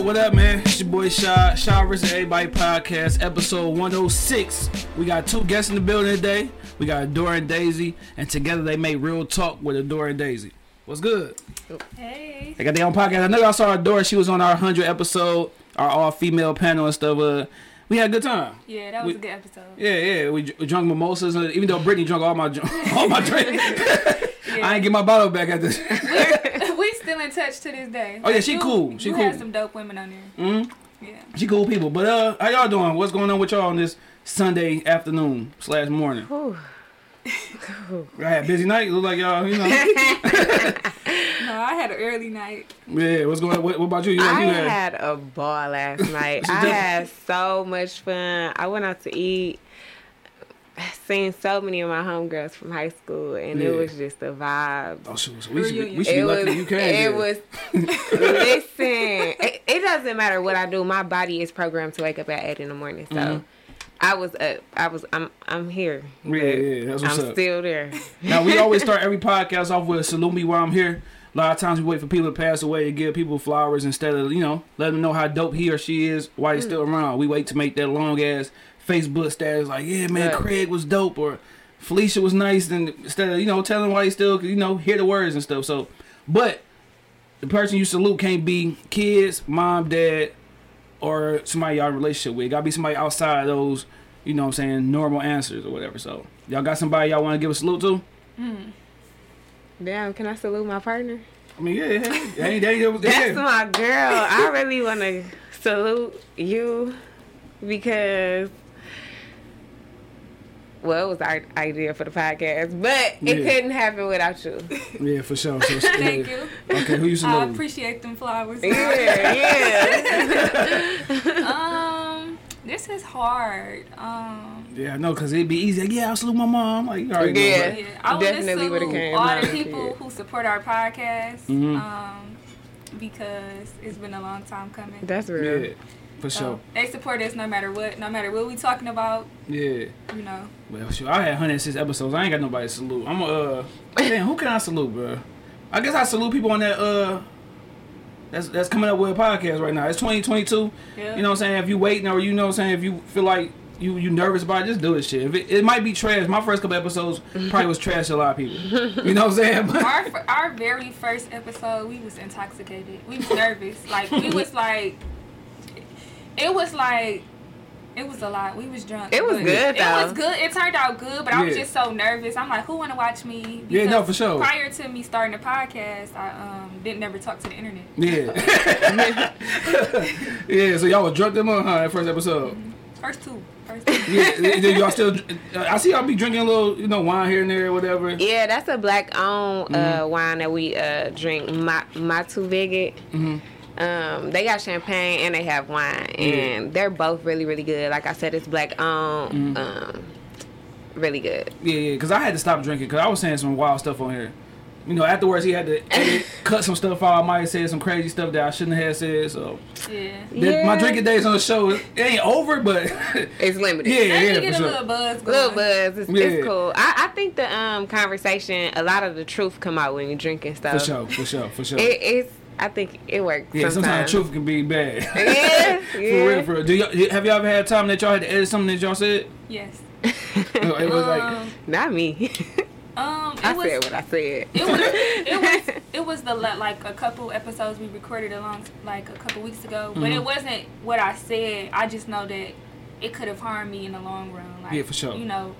Up, what up, man? It's your boy Shad, Shad vs. Everybody podcast, episode 106. We got two guests in the building today. We got Adora and Daisy, and together they make real talk with Adora and Daisy. What's good? Hey. They got their own podcast. I know y'all saw Adora. She was on our 100 episode, our all female panel and stuff. Uh, we had a good time. Yeah, that was We- a good episode. Yeah, yeah. We, we drunk mimosas, uh, even though Brittany drunk all my all my drink. I ain't get my bottle back at this. We still in touch to this day. Oh, yeah, she You- cool. She you cool. had some dope women on there. Mhm. Yeah. She cool people. But uh, how y'all doing? What's going on with y'all on this Sunday afternoon slash morning? I had a busy night. Look like y'all, you know. No, I had an early night. yeah. What's going on? What, what about you? You, I you had, had a ball last night. She I did. had so much fun. I went out to eat. Seen so many of my homegirls from high school, and Yeah. it was just a vibe. Oh, shoot, so we should, be, we should be lucky was. you came. It was. listen, it, it doesn't matter what I do. My body is programmed to wake up at eight in the morning. So, Mhm. I was up. I was. I'm. I'm here. Yeah, yeah. That's what's I'm up. still there. now we always start every podcast off with salute me while I'm here. A lot of times we wait for people to pass away to give people flowers instead of you know let them know how dope he or she is while Mm. they're still around. We wait to make that long ass Facebook status like yeah man Right. Craig was dope or Felicia was nice and instead of you know telling why he still you know hear the words and stuff. So, but the person you salute can't be kids, mom, dad, or somebody y'all in a relationship with. Gotta be somebody outside of those, you know what I'm saying, normal answers or whatever. So y'all got somebody y'all wanna give a salute to? Hmm. Damn. Can I salute my partner? I mean, yeah, yeah, yeah, That's my girl. I really want to salute you because, well, it was our idea for the podcast, but it Yeah. couldn't happen without you. yeah, for sure. So, Thank yeah. you. Okay, who you I appreciate them flowers. Yeah, yeah. um, this is hard. Um, yeah, I know, cause it'd be easy. Like, yeah, I'll salute my mom. Like, you already Yeah. know. right? yeah, I want Definitely would've salute came all out the of people it. who support our podcast. Mhm. Um, because it's been a long time coming. That's real. Yeah, for So, sure. they support us no matter what, no matter what we talking about. Yeah. You know. Well, sure. I had 106 episodes. I ain't got nobody to salute. I'm uh, damn, who can I salute, bro? I guess I salute people on that uh. That's, that's coming up with a podcast right now. It's 2022. Yeah. You know what I'm saying? If you waiting or you know what I'm saying, if you feel like you you nervous about it, just do this shit. If it, it might be trash. My first couple episodes probably was trash to a lot of people. You know what I'm saying? Our our very first episode, we was intoxicated. We was nervous. Like we was like, it was like, it was a lot. We was drunk. It was but good, It was good. It turned out good, but I was just so nervous. I'm like, who want to watch me? Yeah, no, for sure. Prior to me starting the podcast, I um didn't never talk to the internet. yeah. yeah, so y'all was drunk them on, huh, that first episode? First two. First two. Yeah, then y'all still, I see y'all be drinking a little, you know, wine here and there or whatever. Yeah, that's a black owned uh, Mm-hmm. wine that we uh, drink, Ma- Matu Veget. Mm-hmm. Um, they got champagne and they have wine, and they're both really, really good. Like I said, it's black owned, Mm-hmm. um, really good. Yeah, yeah, because I had to stop drinking because I was saying some wild stuff on here. You know, afterwards he had to edit, cut some stuff out. I might have said some crazy stuff that I shouldn't have said. So Yeah. the- my drinking days on the show, it ain't over, but It's limited. yeah, Let yeah, me for a sure. little buzz going. Little buzz, it's, Yeah. it's cool. I, I think the um conversation, a lot of the truth come out when you're drinking stuff. For sure, for sure, for sure. It, it's, I think it works. yeah, sometimes sometimes. truth can be bad. Yeah, for real, yeah. for real. Do y'all, have y'all ever had time that y'all had to edit something that y'all said? Yes. It was like, Um, Not me. um, it I was, said what I said. It was it was it was the like a couple episodes we recorded along like a couple weeks ago, but Mm-hmm. it wasn't what I said. I just know that it could have harmed me in the long run. Like, Yeah, for sure. You know,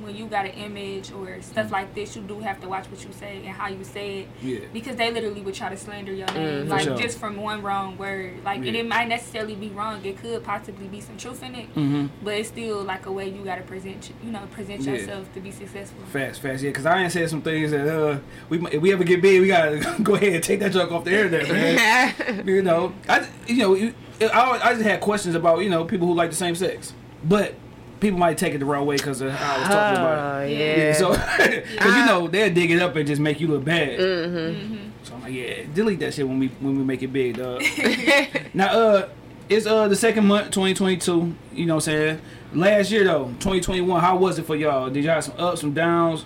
when you got an image or stuff like this, you do have to watch what you say and how you say it. Yeah. Because they literally would try to slander your name, Mhm. like sure. just from one wrong word. Like, and it might necessarily be wrong. It could possibly be some truth in it, Mm-hmm. but it's still like a way you gotta present, you know, present Yeah. yourself to be successful. Fast, fast, yeah. Cause I ain't said some things that uh, we if we ever get big, we gotta go ahead and take that joke off the internet, man. you know, I you know, I always, I just had questions about you know people who like the same sex, but people might take it the wrong way because of how I was talking about it. Oh, Yeah. yeah. Yeah, so because you know they'll dig it up and just make you look bad. mm-hmm. So I'm like, yeah, delete that shit when we when we make it big, dog. now, uh, it's uh the second month, 2022. You know what I'm saying? Last year though, 2021. How was it for y'all? Did y'all have some ups, some downs,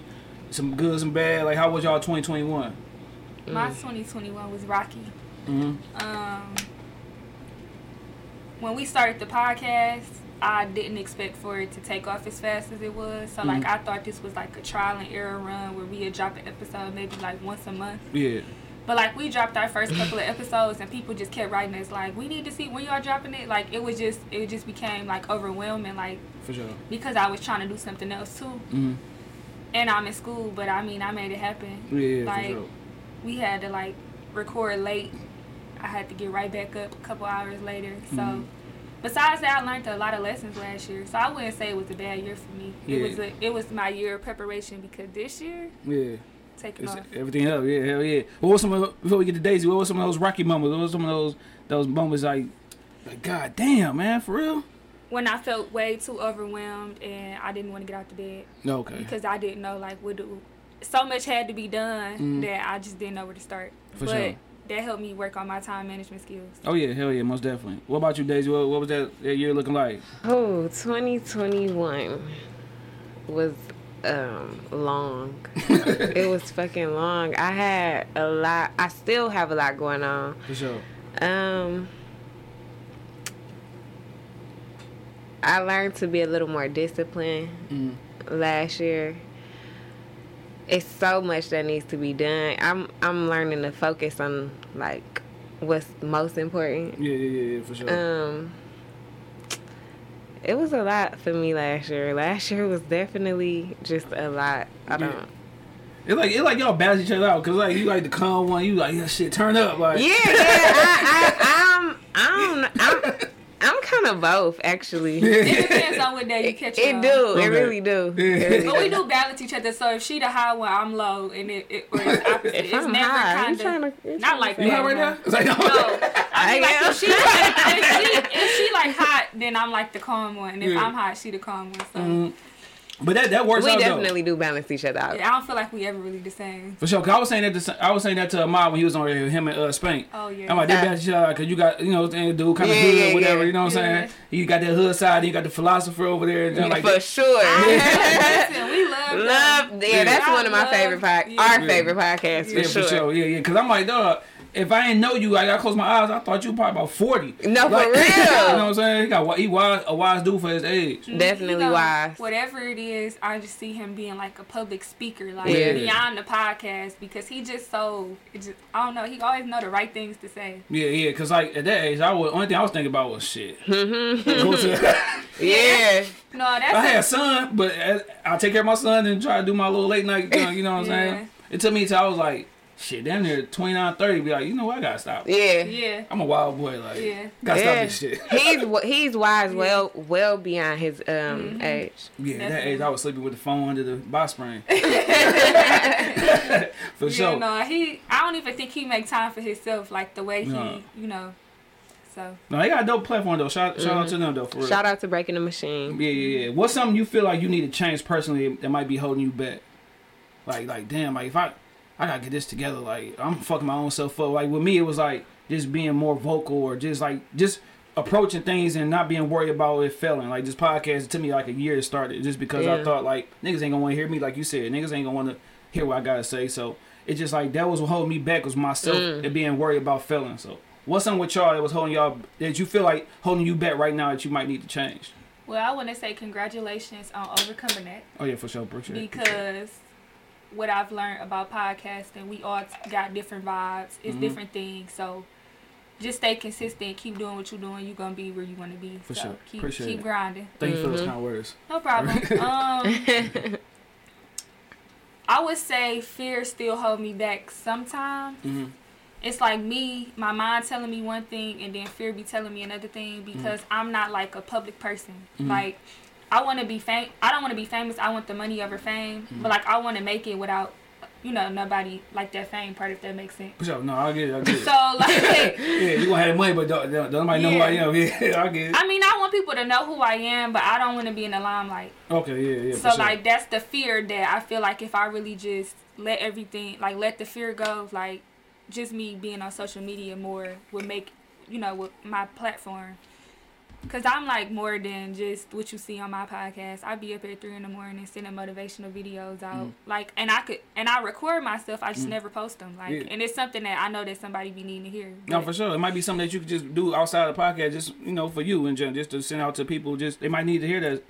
some good, some bad? Like, how was y'all 2021? My 2021 was rocky. Mm-hmm. Um, when we started the podcast, I didn't expect for it to take off as fast as it was. So like Mhm. I thought this was like a trial and error run where we had dropped an episode maybe like once a month. Yeah. But like we dropped our first couple of episodes and people just kept writing us like we need to see when y'all dropping it. Like it was just it just became like overwhelming like For sure. because I was trying to do something else too. Mm-hmm. And I'm in school, but I mean I made it happen. Yeah, Like, for sure. we had to like record late. I had to get right back up a couple hours later. So Mhm. Besides that, I learned a lot of lessons last year. So I wouldn't say it was a bad year for me. Yeah. It was a, it was my year of preparation because this year Yeah. taking It's off. everything up, yeah, hell yeah. What was some of before we get to Daisy? What was some of those Rocky moments? What was some of those those moments like, like God damn, man, for real? When I felt way too overwhelmed and I didn't want to get out the bed No, okay, because I didn't know like what do. So much had to be done Mhm. that I just didn't know where to start. for but sure. That helped me work on my time management skills. Oh yeah, hell yeah, most definitely. What about you, Daisy? What, what was that, that year looking like? Oh, 2021 was um long. it was fucking long. I had a lot. I still have a lot going on. For sure. Um, I learned to be a little more disciplined Mm. last year. It's so much that needs to be done. I'm I'm learning to focus on like what's most important. Yeah, yeah, yeah, yeah, for sure. Um, it was a lot for me last year. Last year was definitely just a lot. I don't. It's like it's like y'all balance each other out because like you like the calm one, you like yeah, shit, turn up, like Yeah, yeah. I, I, I'm, I'm, I'm, I'm kind of both actually. It depends on what day you catch It on. do. Okay. It really do. Yeah. It really But we do. do balance each other. So if she the high one, I'm low, and it, it or it's opposite. If it's I'm never high, kind of not like say you that. hot right now? It's like no. no. I mean, I like am. if she, if she if she like hot, then I'm like the calm one. And if Yeah. I'm hot, she the calm one. So Mm. But that that works We out definitely do balance each other out. yeah, I don't feel like we ever really the same. For sure. Cause I was saying that to I was saying that to Ahmad when he was on there, him and uh, Spank. Oh yeah. I'm like, they Uh, balance each other because you got, you know, the dude kind of Yeah, hood, yeah, whatever, yeah. you know what I'm Yeah. saying? You got that hood side, you got the philosopher over there. And then like For that. sure. Listen, we love. Love, yeah, Yeah. that's I one of my love- favorite pod, yeah. our Yeah. favorite podcasts Yeah, for sure. for sure. Yeah, yeah. Because I'm like, dog, if I didn't know you, like, I close my eyes, I thought you probably about 40. No, for real. you know what I'm saying? He got he wise, a wise dude for his age. Definitely You know, wise. Whatever it is, I just see him being like a public speaker, like Yeah. beyond the podcast, because he just so it just I don't know. He always know the right things to say. Yeah, yeah. Because, like, at that age, I was, only thing I was thinking about was shit. Mhm. Yeah. No, that's I had a- a son, but uh, I'll take care of my son and try to do my little late night thing, you know what I'm Yeah. saying? It took me until I was like, shit, down there 29, 30, be like, you know what, I gotta stop. Yeah. yeah, I'm a wild boy, like, yeah. gotta Yeah. stop this shit. He's he's wise, well well beyond his um Mhm. age. Yeah, at that age, I was sleeping with the phone under the box spring. for Yeah, sure. no, he. I don't even think he make time for himself like the way No. he, you know. So No, they got a dope platform though. Shout, shout out to them though. For real. Shout out to Breaking the Machine. Yeah, yeah, yeah. What's something you feel like you need to change personally that might be holding you back? Like, like, damn, like if I, I gotta get this together. Like, I'm fucking my own self up. Like with me, it was like just being more vocal or just like just approaching things and not being worried about it failing. Like this podcast, it took me like a year to start it, just because I thought like niggas ain't gonna want to hear me. Like you said, niggas ain't gonna want to hear what I gotta say. So it's just like that was what holding me back was myself Mm. and being worried about failing. So. What's something with y'all that was holding y'all that you feel like holding you back right now that you might need to change? well, I want to say congratulations on overcoming that Oh yeah, for sure, appreciate it. Because what I've learned about podcasting, we all got different vibes. It's Mhm. different things. So just stay consistent, keep doing what you're doing. You're gonna be where you want to be. For so sure. Keep Appreciate keep it. grinding. Thank you for those Mhm. kind words. No problem. um, I would say fear still hold me back sometimes. hmm It's like me, my mind telling me one thing, and then fear be telling me another thing because I'm not like a public person. Mhm. Like I want to be fam. I don't want to be famous. I want the money over fame. But mm-hmm. like I want to make it without, you know, nobody like that fame part. If that makes sense. For sure. No, I get it. I get it. So like. yeah, you gonna have the money, but don't, don't, nobody know who I am. Yeah, I get it. I mean, I want people to know who I am, but I don't want to be in the limelight. Okay, yeah, yeah. so sure. like that's the fear that I feel like if I really just let everything like let the fear go, like just me being on social media more would make you know with my platform. Cause I'm like more than just what you see on my podcast. I be up at three in the morning sending motivational videos out, Mm. like, and I could and I record myself. I just never post them, like, Yeah. and it's something that I know that somebody be needing to hear. No, for sure. It might be something that you could just do outside of the podcast, just you know, for you and just, just to send out to people. Just they might need to hear that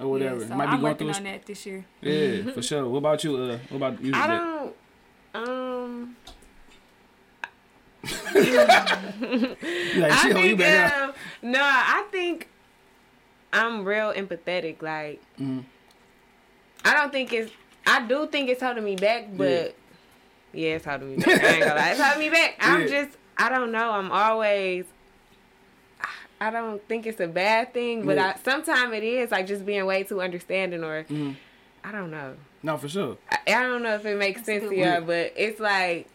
or whatever. Yeah, so might be I'm going working through. on that this year. Yeah, for sure. What about you? Uh, what about you? I don't. Um, You like, I shit, you think. Um, no, I think I'm real empathetic. Like, Mhm. I don't think it's. I do think it's holding me back, but yeah, it's holding me back. I ain't gonna lie, it's holding me back. I'm Yeah. just. I don't know. I'm always. I don't think it's a bad thing, but Yeah. I sometimes it is like just being way too understanding, or Mhm. I don't know. No, for sure. I, I don't know if it makes That's sense to y'all, but it's like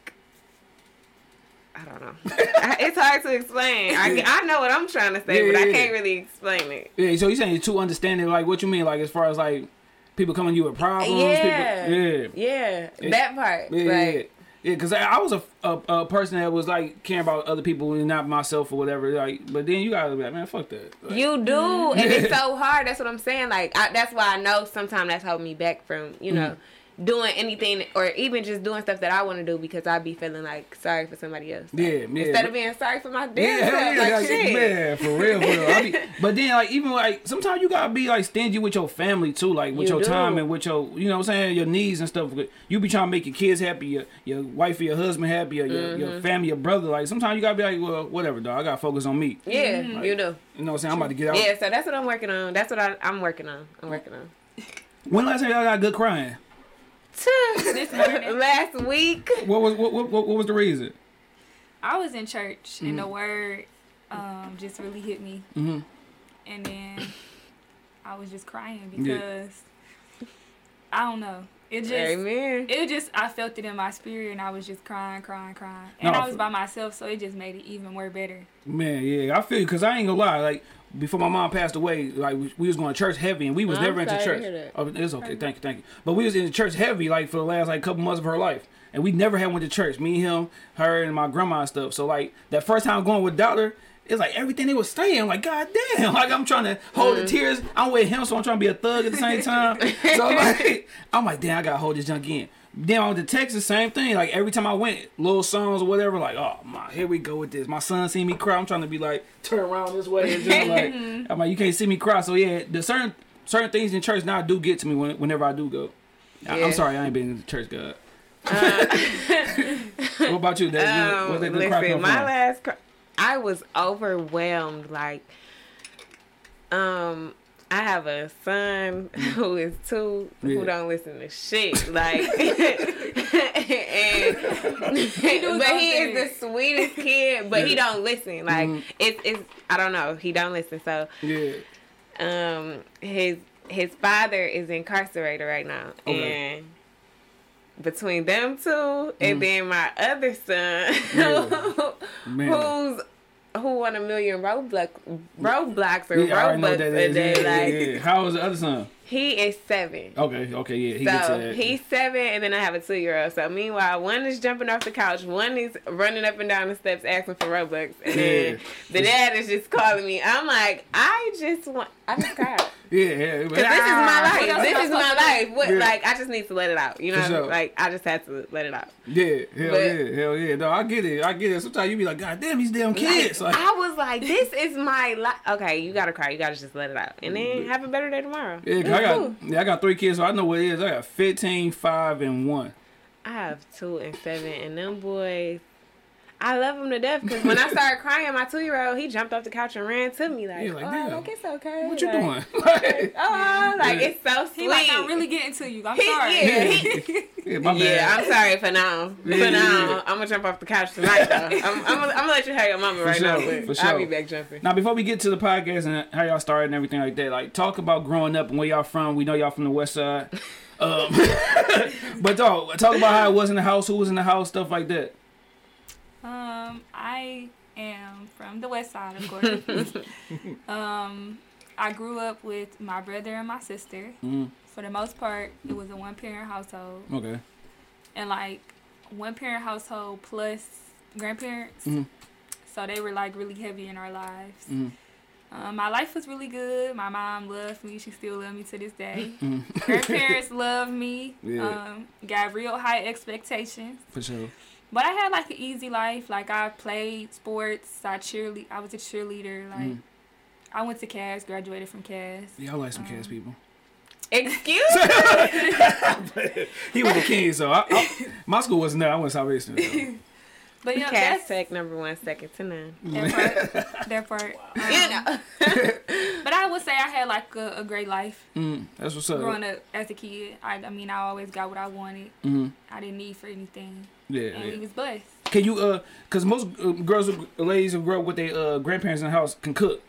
I don't know. It's hard to explain. I, I know what I'm trying to say, Yeah, but I can't yeah. really explain it. Yeah. So you're saying it's too understanding? Like what you mean? Like as far as like people coming to you with problems? Yeah. People, yeah. Yeah, Yeah. that part. Yeah, like, yeah, yeah. Because I, I was a, a a person that was like caring about other people and not myself or whatever. Like, but then you gotta be like, man, fuck that. Like, You do, and it's so hard. That's what I'm saying. Like I, that's why I know sometimes that's holding me back from you know Mm-hmm. Doing anything or even just doing stuff that I want to do because I'd be feeling like sorry for somebody else. yeah, yeah. Instead of being sorry for my damn Yeah, self, yeah, like, like, shit. man, for real, for real. I be, but then, like, even like sometimes you gotta be like stingy with your family too, like with You your do. time and with your, you know, what I'm saying your needs and stuff. You be trying to make your kids happy, your your wife or your husband happy, or your, Mm-hmm. your family, your brother. Like sometimes you gotta be like, well, whatever, dog. I gotta focus on me. Yeah, Mm-hmm. you do. You know what I'm saying? I'm about to get out. Yeah, so that's what I'm working on. That's what I, I'm working on. I'm working on. When last time y'all got good crying? This. Last week. What was what, what, what was the reason? I was in church and Mm-hmm. the word um, just really hit me, hmm and then I was just crying Yeah. because I don't know. It just Amen. it just I felt it in my spirit, and I was just crying, crying, crying, and No, I was by myself, so it just made it even more better. Man, yeah, I feel you because I ain't gonna lie. Like before my mom passed away, like we, we was going to church heavy, and we was I'm never into sorry to church. hear that. Oh, it's okay, thank you, thank you. But we was in church heavy, like for the last like couple months of her life, and we never had went to church. Me, him, her, and my grandma and stuff. So like that first time going with daughter. It's like everything they were saying. I'm like, God damn. Like, I'm trying to hold Mm. the tears. I'm with him, so I'm trying to be a thug at the same time. so, like, I'm like, damn, I got to hold this junk in. Then I went to Texas, same thing. Like, every time I went, little songs or whatever, like, oh, my, here we go with this. My son seen me cry. I'm trying to be like, turn around this way. Just like, I'm like, you can't see me cry. So, yeah, the certain certain things in church now do get to me when, whenever I do go. I, Yeah. I'm sorry, I ain't been in church, God. what about you? That, Um, where they good listen, my last, cr- I was overwhelmed. Like, um, I have a son who is two. Yeah. who don't listen to shit. Like, and, but he is the sweetest kid, but he don't listen. Like, Mhm. it's it's I don't know. He don't listen. So, Yeah. um, his his father is incarcerated right now, Okay. and between them two and Mhm. then my other son. Who's who won a million roadblock Robux or Yeah, I already know Robux a day. Yeah, like yeah, yeah. How was the other son? He is seven. Okay, okay, yeah, he gets so that. he's seven, and then I have a two year old. So meanwhile, one is jumping off the couch, one is running up and down the steps asking for Robux, and then Yeah. the dad is just calling me. I'm like, I just want, I just cried. yeah, yeah. Cause this is my ah. life. This is my life. What Yeah. like I just need to let it out. You For know, sure. like I just had to let it out. Yeah, hell But- yeah, hell yeah. No, I get it. I get it. Sometimes you be like, God damn, these damn kids. Like, Like, I was like, this is my life. Okay, you gotta cry. You gotta just let it out, and then have a better day tomorrow. yeah, 'cause It's I got cool. yeah, I got three kids, so I know what it is. I got 15, 5, and one. I have two and seven, and them boys. I love him to death because when I started crying, my two year old he jumped off the couch and ran to me like, like, oh, damn. like it's okay. What you like, doing? Oh, like Yeah. it's so sweet. He like, I'm really getting to you. I'm He- sorry. yeah, he- yeah, my yeah. I'm sorry for now. Yeah, for now, yeah. I'm gonna jump off the couch tonight though. I'm, I'm, gonna, I'm gonna let you have your mama right now, sure, but for I'll be back jumping. Now, before we get to the podcast and how y'all started and everything like that, like talk about growing up and where y'all from. We know y'all from the West Side, um, but talk talk about how it was in the house, who was in the house, stuff like that. Um, I am from the west side, of course. um, I grew up with my brother and my sister. Mm, For the most part, it was a one parent household. okay. And like one parent household plus grandparents. Mhm. So they were like really heavy in our lives. Mhm. Um, my life was really good. My mom loved me. She still loves me to this day. Mhm. Grandparents love me. Yeah. Um, got real high expectations. For sure. But I had like an easy life. Like I played sports. I cheerlead. I was a cheerleader. Like Mhm. I went to Cass. Graduated from Cass. Yeah, I like some Um, Cass people. Excuse me. he was a king, so I, I, my school wasn't there. I went to Salvation. So. But me. yeah, Cass that's Tech number one, second to none. that part. that part. Um, You know. But I would say I had like a, a great life Mm, that's what's up. growing up as a kid. I, I mean, I always got what I wanted. hmm I didn't need for anything, Yeah, and yeah. we was blessed. Can you uh, cause most uh, girls, ladies who grow up with their uh grandparents in the house can cook.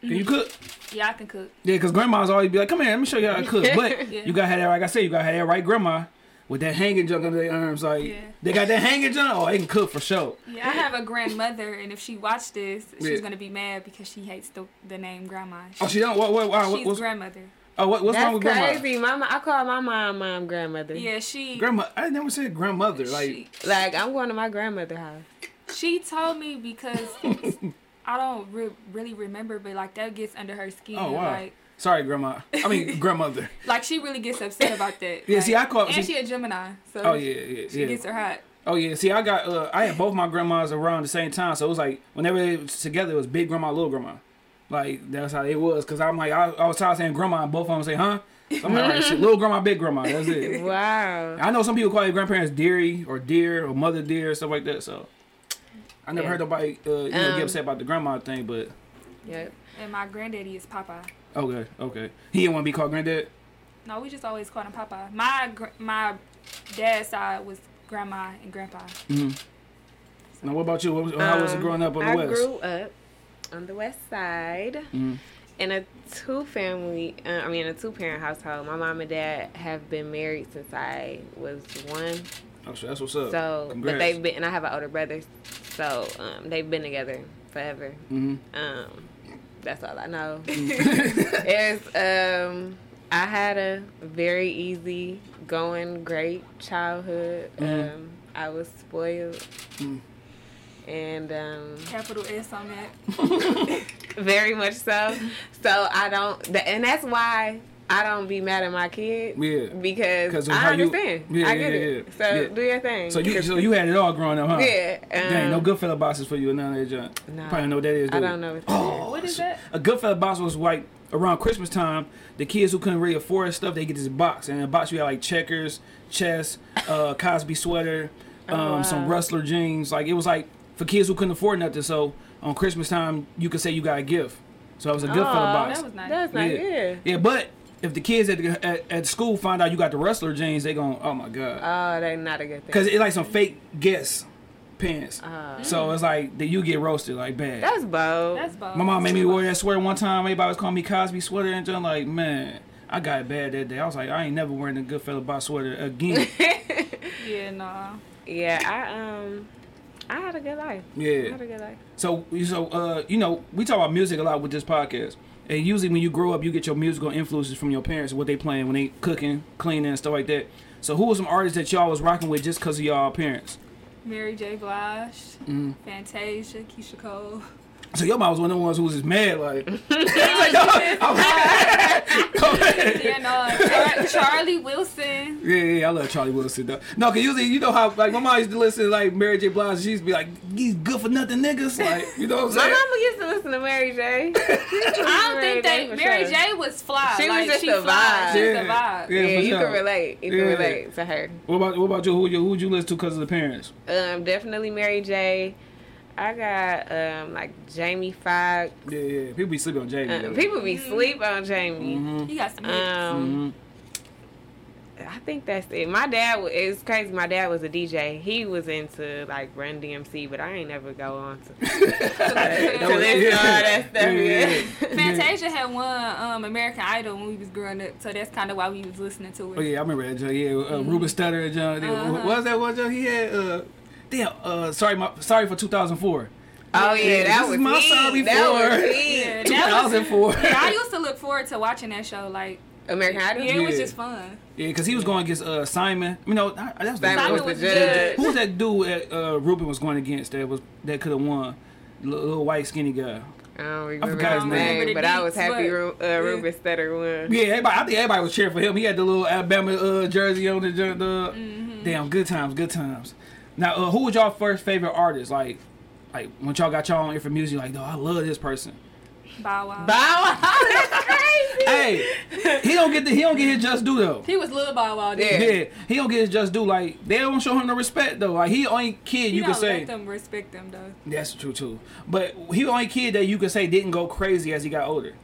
Can you cook? Yeah, I can cook. Yeah, cause grandmas always be like, "Come here, let me show you how to cook." But Yeah. you gotta have that, like I said, you gotta have that right grandma with that hanging junk under their arms. Like Yeah. they got that hanging junk. Oh, they can cook for sure. Yeah, I have a grandmother, and if she watched this, she's Yeah. gonna be mad because she hates the, the name grandma. Oh, she don't. What? What? What? She's what's, grandmother. Oh, what, what's wrong That's with grandma? crazy. Mama, I call my mom mom grandmother. Yeah, she. Grandma. I never said grandmother. Like she, Like I'm going to my grandmother house. she told me because I don't re- really remember, but like that gets under her skin. Oh, wow. Like, sorry, grandma. I mean grandmother. like she really gets upset about that. Yeah, Like, see, I call- And see- she a Gemini, so Oh yeah, yeah, she yeah. gets her hot. Oh yeah, see, I got uh, I had both my grandmas around the same time, so it was like whenever they was together, it was big grandma, little grandma. Like that's how it was, cause I'm like I, I was tired of saying grandma, and both of them say huh. So I'm like, all right, shit, little grandma, big grandma, that's it. Wow. I know some people call their grandparents dearie or dear or mother dear or stuff like that. So I never Yeah. heard nobody uh, you know, Um, get upset about the grandma thing, but Yep. And my granddaddy is Papa. okay, okay. He didn't want to be called granddad. No, we just always called him Papa. My gr- my dad's side was grandma and grandpa. Mm-hmm. Now what about you? What was, how was it Um, growing up on the I west? grew up on the west side Mhm. in a two family. Uh, I mean, a two parent household. My mom and dad have been married since I was one. Oh, so that's what's up. So, Congrats. but they've been, and I have an older brother. So um, they've been together forever. hmm Um, that's all I know. It's um, I had a very easy going, great childhood. Mhm. Um, I was spoiled, Mm. And um, Capital S on that. very much so. So I don't, th- and that's why I don't be mad at my kids. Yeah. Because 'Cause of I how you- understand. Yeah, I get yeah, it. yeah, So yeah. do your thing. So you 'Cause- so you had it all growing up, huh? yeah. Um, Dang, no Goodfella boxes for you and none of that junk. No. Probably know what that is. I do don't know what that Oh, What is that? A Goodfella box was like around Christmas time. The kids who couldn't really afford stuff, they get this box, and in the box you had like checkers, chess, uh, Cosby sweater, um, Oh, wow. some Rustler jeans. Like it was like for kids who couldn't afford nothing. So on Christmas time, you could say you got a gift. So it was a Goodfella Aw, box. That was nice. That's not Yeah. yeah. Yeah, but if the kids at, the, at at school find out you got the Rustler jeans, they gon' oh my god, Oh, that's not a good thing. because it's like some fake Guess pants. Uh, So it's like that you get roasted like bad. that's bold. That's bold. My mom made me wear that sweater one time. Everybody was calling me Cosby sweater and just like, man, I got it bad that day. I was like, I ain't never wearing a Goodfella box sweater again. Yeah, nah. yeah, I um, I had a good life. Yeah. I yeah. had a good life. So, so uh, you know, we talk about music a lot with this podcast. And usually when you grow up, you get your musical influences from your parents, what they playing when they cooking, cleaning, and stuff like that. So who were some artists that y'all was rocking with just because of y'all parents? Mary J. Blige, Mm. Fantasia, Keyshia Cole. So your mom was one of the ones who was just mad, like, like no, I'm- yeah, no. Char- Charlie Wilson. Yeah, yeah, I love Charlie Wilson though. No, cause usually you know how like my mom used to listen to like Mary J. Blige. She used to be like, "These good for nothing niggas." Like, you know what I'm saying. My saying? mama used to listen to Mary J. I don't think that Mary J was fly. She was like, just she a fly. vibe. She's Yeah. a vibe. Yeah, Yeah, you sure. can relate. You Yeah. can relate to her. What about what about you? Who you who'd you listen to because of the parents? Um, definitely Mary J. I got um like Jamie Foxx. Yeah, yeah. People be sleeping on Jamie. Uh, people be sleep on Jamie. Mhm. You got some hits. Um. I think that's it. My dad was it's crazy. My dad was a DJ. He was into like Run DMC, but I ain't never go on to, to listen to all that stuff. Yeah, Yeah. yeah. Fantasia had won um, American Idol when we was growing up, so that's kind of why we was listening to it. Oh yeah, I remember that John. Yeah, uh, Ruben Studdard and John. Uh-huh. What was that one John? He had. Uh, damn. Uh, sorry, my sorry for 2004. Oh yeah, Yeah, that this was is my me. song That was before. me. Yeah, 2004. Yeah, I used to look forward to watching that show. Like, American Idol. yeah, it was Yeah. just fun. Yeah, because he was going against uh, Simon. You know, that was Simon Simon was was the the judge. Who was that dude that uh, Ruben was going against that was that could have won? Little, little white skinny guy. I don't remember forgot his his name, name. but I was happy but- Ru- uh, Ruben Studdard won. Yeah, everybody, I think everybody was cheering for him. He had the little Alabama uh, jersey on the, the Mm-hmm. damn good times, good times. Now, uh, who was y'all first favorite artist? Like, like when y'all got y'all on ear for music, like, no, I love this person. Bow Wow. Bow Wow, that's crazy. Hey, he don't get the he don't get his just due though. he was little Bow Wow. Yeah. Yeah. Yeah, he don't get his just due. Like they don't show him no respect though. Like he the only kid You, you, don't can say. let them respect them though. That's true too. But he the only kid that you could say didn't go crazy as he got older.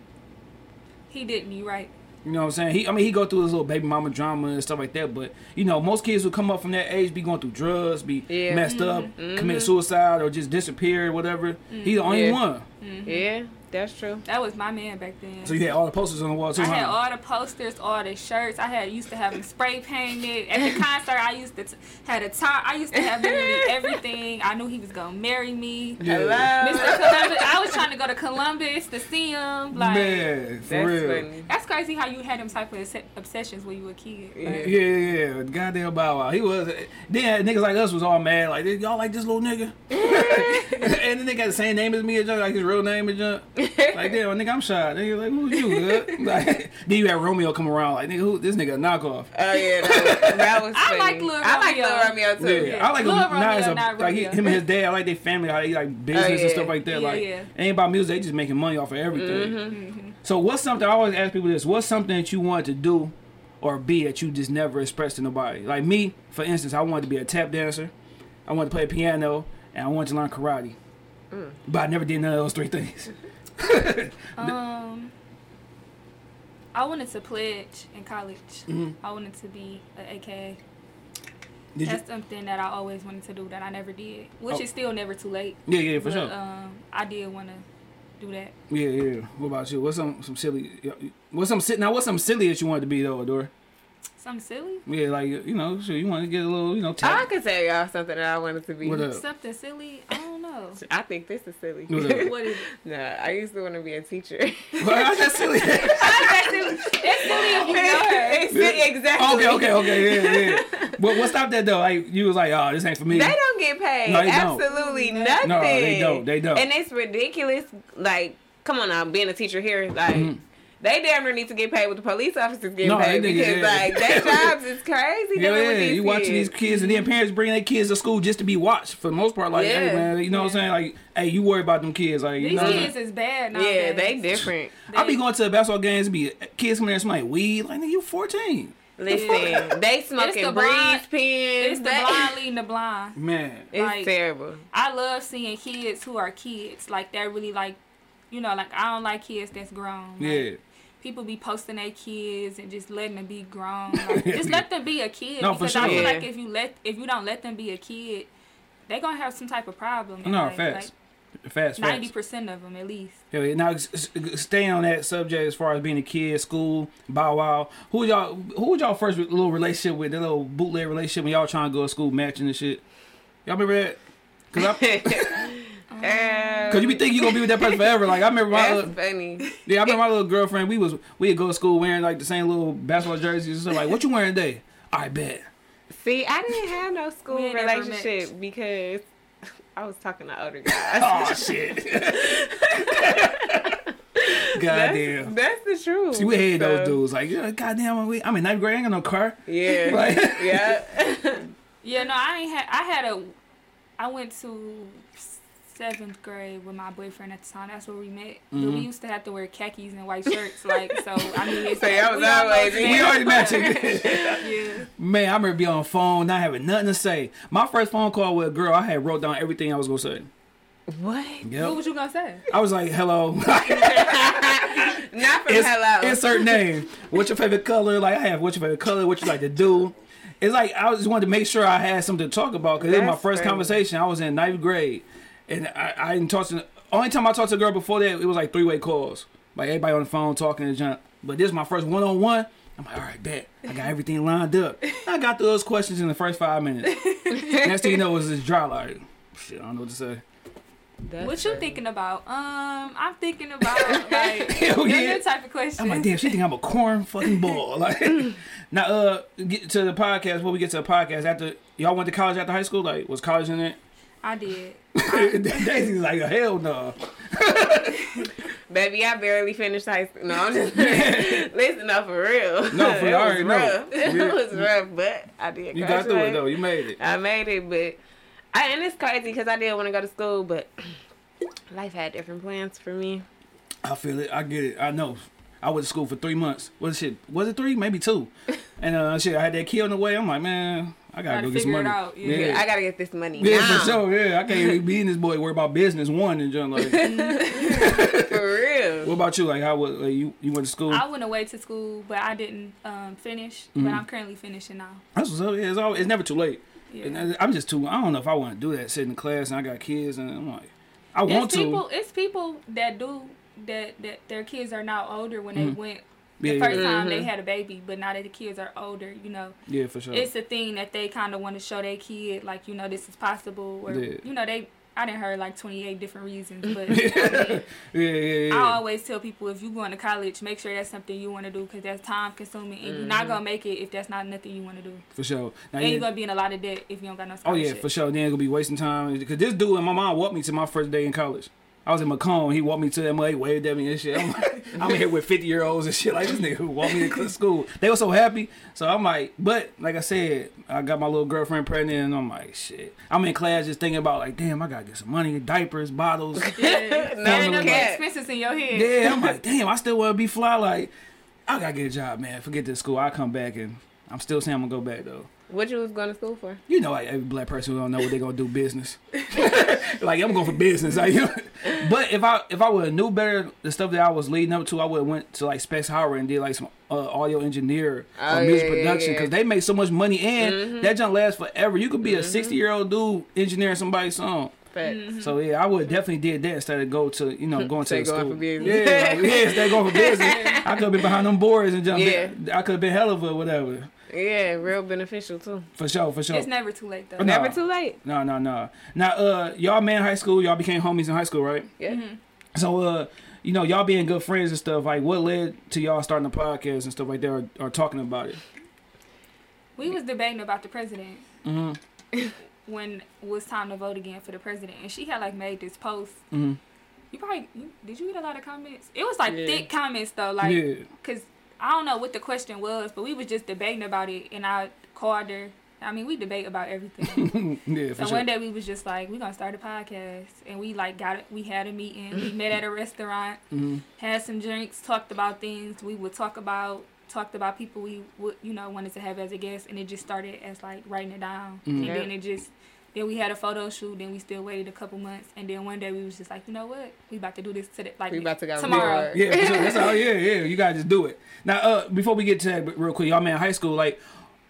He didn't. You right. You know what I'm saying? He, I mean, he go through his little baby mama drama and stuff like that. But you know, most kids who come up from that age be going through drugs, be Yeah. messed up, mm-hmm. commit mm-hmm. suicide, or just disappear, or whatever. He the only Yeah. one. Yeah, that's true. That was my man back then. So you had all the posters on the wall too, I had all the posters, all the shirts. I had used to have them spray painted. At the concert, I used to t- had a top. I used to have literally everything. I knew he was gonna marry me. Yeah. Hello. Mr. Columbus. I was trying to go to Columbus to see him. Like Man, for That's real. funny. that's crazy how you had them type of obs- obsessions when you were a kid. Yeah. Like, Yeah, yeah, yeah. Goddamn Bow Wow. He was. Then niggas like us was all mad. Like, y'all like this little nigga? and then they got the same name as me, and like his real name is junk. Like, damn, nigga, I'm shy. Nigga, like, who's you? good? Like, then you had Romeo come around. Like, nigga, who? This nigga a knockoff. Oh yeah, that was, that was I like Lil I like Romeo. Lil Romeo too. Yeah, I like Lil him. Not as Romeo, a, not like he, him and his dad. I like their family. How they like business and yeah. stuff like that. Yeah, like, yeah. ain't about music. They just making money off of everything. Mm-hmm. So, what's something I always ask people this? What's something that you wanted to do or be that you just never expressed to nobody? Like me, for instance, I wanted to be a tap dancer. I wanted to play piano, and I wanted to learn karate. Mm. But I never did none of those three things. Um, I wanted to pledge in college. Mhm. I wanted to be an AKA. Did you? That's something that I always wanted to do that I never did, which Oh. is still never too late. Yeah, yeah, for but, sure. Um, I did want to do that. Yeah, yeah. What about you? What's some some silly? What's some si- now? What's some silly that you wanted to be though, Adore? Something silly. Yeah, like you know, sure you want to get a little, you know, I tap. could tell y'all something that I wanted to be. What up? Something silly. I don't. I think this is silly. What up? What is it? nah, I used to want to be a teacher. Well, how's that silly? That's silly. That's silly if you know her. It's silly, exactly. okay, okay, okay, yeah, yeah. But what stopped that though? Like you was like, oh, this ain't for me. They don't get paid. No, they don't. Absolutely nothing. No, they don't. They don't. And it's ridiculous. Like, come on now, being a teacher here, like. Mhm. They damn near need to get paid what the police officers get No, paid they niggas, because yeah. like their jobs is crazy. Yeah, yeah. with these You watching these kids. kids, and then parents bring their kids to school just to be watched for the most part. Like, hey man, you know what I'm saying? Like, hey, you worry about them kids. Like, you These know. what I'm kids saying? is bad now. Yeah, they different. I be going to the basketball games, be kids coming there smoking weed. Like, nigga, you 14. Listen, they smoking the breeze blind- pens. It's the They- blind leading the blind. Man. It's like- terrible. I love seeing kids who are kids. Like that really like, you know, like I don't like kids that's grown. Like, Yeah. People be posting their kids and just letting them be grown. Like, just let them be a kid. No, for because I sure. feel Yeah. like if you let if you don't let them be a kid, they gonna have some type of problem. in No, life. facts. Fast, ninety percent of them at least. Yeah, now s- s- on that subject as far as being a kid, school, bow wow. Who y'all? Who was y'all first little relationship with? That little bootleg relationship when y'all trying to go to school matching and shit. Y'all remember that? Cause I, Uh, cause you be thinking you gonna be with that person forever. Like I remember my that's little, funny. yeah, I remember my little girlfriend. We was we'd go to school wearing like the same little basketball jerseys and stuff. Like, what you wearing today? I bet. See, I didn't have no school We ain't never relationship because I was talking to older guys. Oh shit. Goddamn. That's, that's the truth. See, we hated So, those dudes. Like, yeah, goddamn, we, I'm in ninth grade. I ain't got no car. Yeah. Like- yeah. Yeah, no, I ain't had. I had a. I went to seventh grade with my boyfriend at the time. That's where we met. Mm-hmm. we used to have to wear khakis and white shirts. Like, so I mean, it's So y'all was we almost always- met. We already matching. Yeah. Man, I remember being on the phone, not having nothing to say. My first phone call with a girl, I had wrote down everything I was gonna say. What? Yep. What was you gonna say? I was like, hello. Not from It's- hello. Insert name. What's your favorite color? Like I have. What's your favorite color? What you like to do? It's like I just wanted to make sure I had something to talk about because it was my first crazy. conversation. I was in ninth grade, and I, I didn't talk to. Only time I talked to a girl before that, it was like three way calls, like everybody on the phone talking and junk. But this is my first one on one. I'm like, all right, bet. I got everything lined up. I got through those questions in the first five minutes. Next thing you know, it was this dry like, shit. I don't know what to say. That's what you crazy. thinking about? Um, I'm thinking about like Hell your yeah. your type of question. I'm like, damn, she think I'm a corn fucking ball. Like, now, uh, get to the podcast. Before we get to the podcast, after y'all went to college after high school, like, was college in it? I did. Daisy's like, a hell no. Baby, I barely finished high school. No, I'm just listen up for real. No, for it you, I was already know. rough. It was rough, but I did. You got through it though. You made it. I made it, but I and it's crazy because I did want to go to school, but life had different plans for me. I feel it. I get it. I know. I went to school for three months. Was it? Was it three? Maybe two. And uh, shit, I had that kid on the way. I'm like, man, I gotta, Gotta go get some figure it money. out, yeah. yeah. I gotta get this money Yeah, now. for sure. Yeah, I can't be in this boy worry about business one and just like. For real. what about you? Like, how was like, you? You went to school? I went away to school, but I didn't um, finish. Mm-hmm. But I'm currently finishing now. That's what's up. Yeah, it's, always, it's never too late. Yeah. And I- I'm just too. I don't know if I want to do that. Sitting in class and I got kids and I'm like, I want it's to. people. It's people that do that. That their kids are now older when they went the Mm-hmm. Yeah, first yeah, time they had a baby, but now that the kids are older, you know, yeah, for sure. it's a thing that they kind of want to show their kid, like you know, this is possible, or Yeah. you know, they. I didn't heard like 28 different reasons, but I, yeah, yeah, yeah. I always tell people if you going to college, make sure that's something you want to do because that's time consuming, and you're not gonna make it if that's not nothing you want to do, for sure. Now, and yeah- you're gonna be in a lot of debt if you don't got no space. oh yeah, for sure. Then you're gonna be wasting time because this dude and my mom walked me to my first day in college. I was in Macomb. He walked me to MLA, waved at me and shit. I'm, like, I'm here with 50 year olds and shit like this nigga who walked me to school. They were so happy. So I'm like, but like I said, I got my little girlfriend pregnant and I'm like, shit. I'm in class just thinking about like, damn, I gotta get some money, diapers, bottles. Yeah. No Adding up the cap. expenses in your head. Yeah, I'm like, damn, I still want to be fly. Like, I gotta get a job, man. Forget this school. I come back and I'm still saying I'm gonna go back though. What you was going to school for? You know, like every black person don't know what they gonna do business. like I'm going for business. Like, but if I if I would have knew better the stuff that I was leading up to, I would have went to like Specs Howard and did like some uh, audio engineer Oh, or music yeah, yeah, production yeah. because they make so much money and mm-hmm. that junk lasts forever. You could be a mm-hmm. 60 year old dude engineering somebody's song. Facts. Mm-hmm. So yeah, I would definitely did that instead of go to you know going to Say the going school. for business. Yeah, like, yeah, instead of going for business. I could have been behind them boards and jump. Yeah. I could have been hell of a whatever. Yeah, real beneficial too. For sure, for sure. It's never too late though. No. Never too late. No, no, no. Now, uh, y'all met in high school. Y'all became homies in high school, right? Yeah. So, uh, you know, y'all being good friends and stuff. Like, what led to y'all starting a podcast and stuff like that, or, or talking about it? We was debating about the president hmm when it was time to vote again for the president, and she had like made this post. hmm You probably did you get a lot of comments? It was like Yeah. thick comments though, like yeah. I don't know what the question was, but we was just debating about it, and I called her. I mean, we debate about everything. yeah, so sure. one day we was just like, we're gonna start a podcast, and we like got it. We had a meeting. We met at a restaurant, hmm had some drinks, talked about things. We would talk about talked about people we would you know wanted to have as a guest, and it just started as like writing it down, Mhm. and then it just. Then we had a photo shoot. Then we still waited a couple months, and then one day we was just like, you know what? We about to do this today, like We about to go tomorrow. record. Yeah, for sure. That's all. Yeah, yeah. You gotta just do it. Now, uh, before we get to that, real quick, y'all man, high school, like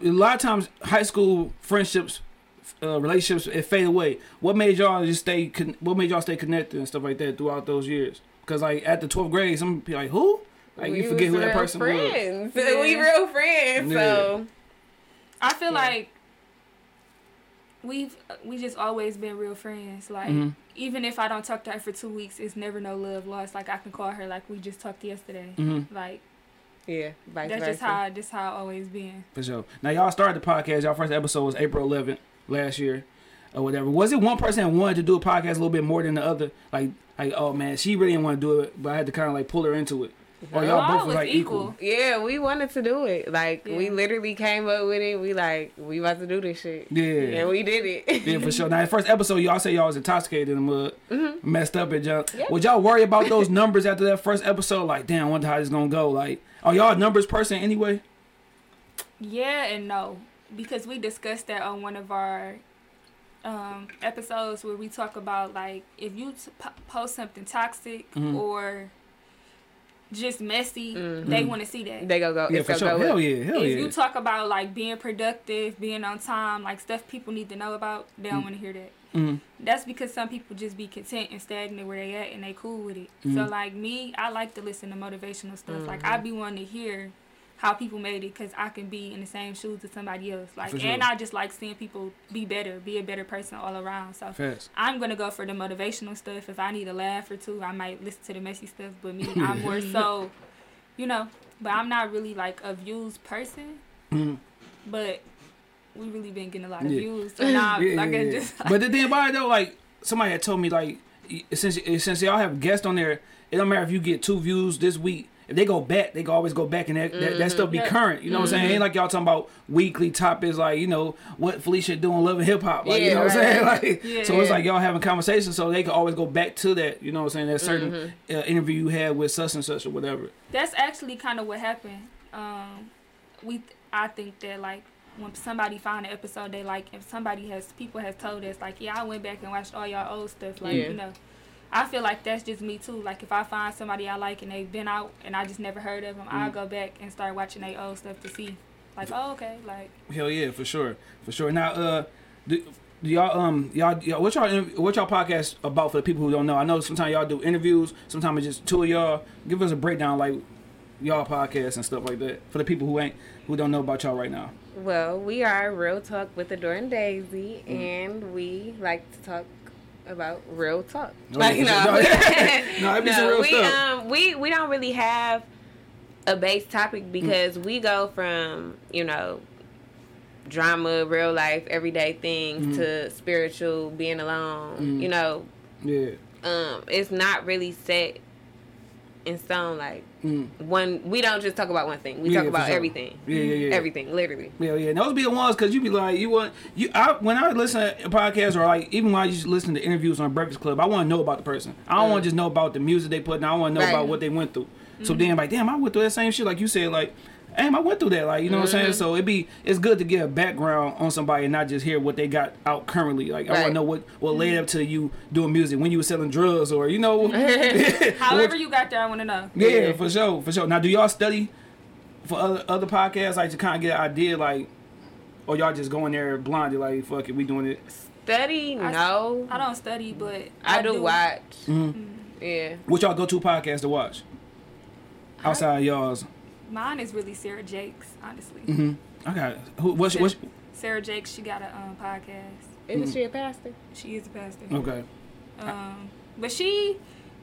a lot of times, high school friendships, uh, relationships, it fade away. What made y'all just stay? Con- what made y'all stay connected and stuff like that throughout those years? Because like at the twelfth grade, some people like who? Like We you forget who that real person was. friends. Yeah. We real friends. So I feel Yeah. like we've we just always been real friends. Like Mhm. even if I don't talk to her for two weeks, it's never no love lost. Like I can call her like we just talked yesterday. hmm Like yeah, vice that's versa. just how this how I always been. For sure. Now y'all started the podcast. Y'all first episode was April 11th last year, or whatever. Was it one person that wanted to do a podcast a little bit more than the other? Like, like oh man, she really didn't want to do it, but I had to kind of like pull her into it. Or Well, y'all both was was like equal. equal. Yeah, we wanted to do it. Like we literally came up with it. We like we about to do this shit. Yeah. And we did it. Yeah, for sure. Now, the first episode, y'all say y'all was intoxicated in the mud, Mm-hmm. messed up and junk. Yeah. Would y'all worry about those numbers after that first episode? Like, damn, I wonder how this gonna go. Like, are y'all a numbers person anyway? Yeah and no, because we discussed that on one of our um, episodes where we talk about like if you t- post something toxic Mhm. or just messy, Mhm. they want to see that. They go go. Yeah, it's for gonna sure. go Hell up. yeah, hell if yeah. you talk about like being productive, being on time, like stuff people need to know about, they don't Mm. want to hear that. Mhm. That's because some people just be content and stagnant where they at and they cool with it. So Mhm. like me, I like to listen to motivational stuff. Like Mhm. I be wanting to hear how people made it because I can be in the same shoes as somebody else. Like sure. and I just like seeing people be better, be a better person all around. So Facts. I'm gonna go for the motivational stuff. If I need a laugh or two, I might listen to the messy stuff. But me, I'm more so, you know. But I'm not really like a views person. Mhm. But we really been getting a lot of Yeah. views. So now Yeah, like yeah, just but the thing about it though, like somebody had told me, like since since y'all have guests on there, it don't matter if you get two views this week. If they go back, they can always go back and that, that, that stuff be Yeah. current. You know what I'm saying? Ain't like y'all talking about weekly topics, like you know what Felicia doing, loving hip hop, like you Yeah, know what I'm saying? Like Yeah. so, it's like y'all having conversations, so they can always go back to that. You know what I'm saying? That certain uh, interview you had with such and such or whatever. that's actually kind of what happened. Um, we I think that like when somebody found an episode they like, if somebody has people has told us like, yeah, I went back and watched all y'all old stuff, like Yeah. you know. I feel like that's just me too. Like if I find somebody I like and they've been out and I just never heard of them, I'll Mm. go back and start watching their old stuff to see, like, oh okay, like Hell yeah, for sure, for sure. Now, uh, do, do y'all um y'all, y'all what y'all what y'all podcast about for the people who don't know? I know sometimes y'all do interviews, sometimes it's just two of y'all. Give us a breakdown like y'all podcast and stuff like that for the people who ain't who don't know about y'all right now. Well, we are Real Talk with Adore and Daisy, Mm. and we like to talk about real talk. No, like, yeah, no, for sure. No, it be some real we, stuff. Um, we we don't really have a base topic because we go from you know drama, real life, everyday things Mhm. to spiritual, being alone. Mhm. You know, Yeah. um, it's not really set in stone. Like Mm. one, we don't just talk about one thing. We Yeah, talk about sure. everything. Yeah, yeah, yeah. Everything, literally. Yeah, yeah. And those be the ones because you be like, you want you. I when I listen to podcasts or like even when I just listen to interviews on Breakfast Club, I want to know about the person. I don't want to just know about the music they put. in. I want to know Right. about what they went through. So then, like, damn, I went through that same shit. Like you said, like, damn, I went through that. Like, you know what I'm saying? Mm-hmm. So it'd be it's good to get a background on somebody and not just hear what they got out currently. Like, I want to know what what led mm-hmm. up to you doing music when you were selling drugs or you know. however you got there, I want to know. Yeah, Yeah. for sure, for sure. Now, do y'all study for other other podcasts, like to kind of get an idea, like, or y'all just going there blindly, like, fuck it, we doing it? Study, I- no. I don't study, but I, do, watch. hmm Yeah. What y'all go to podcast to watch outside of y'all's? Mine is really Sarah Jakes, honestly. hmm I got who? What's what's Sarah Jakes, she got a um, podcast. Isn't she a pastor? She is a pastor. okay? Um, but she,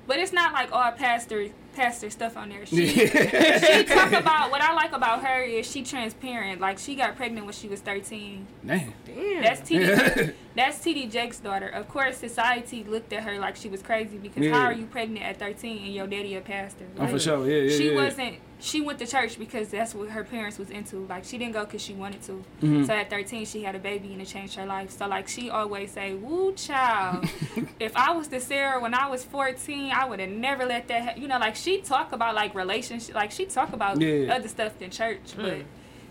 but it's not like all pastor pastor stuff on there. She she talk about what I like about her is she transparent. Like she got pregnant when she was thirteen. Damn. Damn. That's TD. Yeah. That's TD Jakes' daughter. Of course, society looked at her like she was crazy because Yeah. how are you pregnant at 13 and your daddy a pastor? Oh, for sure. Yeah, yeah. She yeah. wasn't. She went to church because that's what her parents was into. Like she didn't go because she wanted to. Mhm. So at 13, she had a baby and it changed her life. So like she always say, "Woo, child. if I was the Sarah when I was 14, I would have never let that. Ha-. You know, like she talk about like relationship. Like she talk about Yeah. other stuff than church, but." Mm.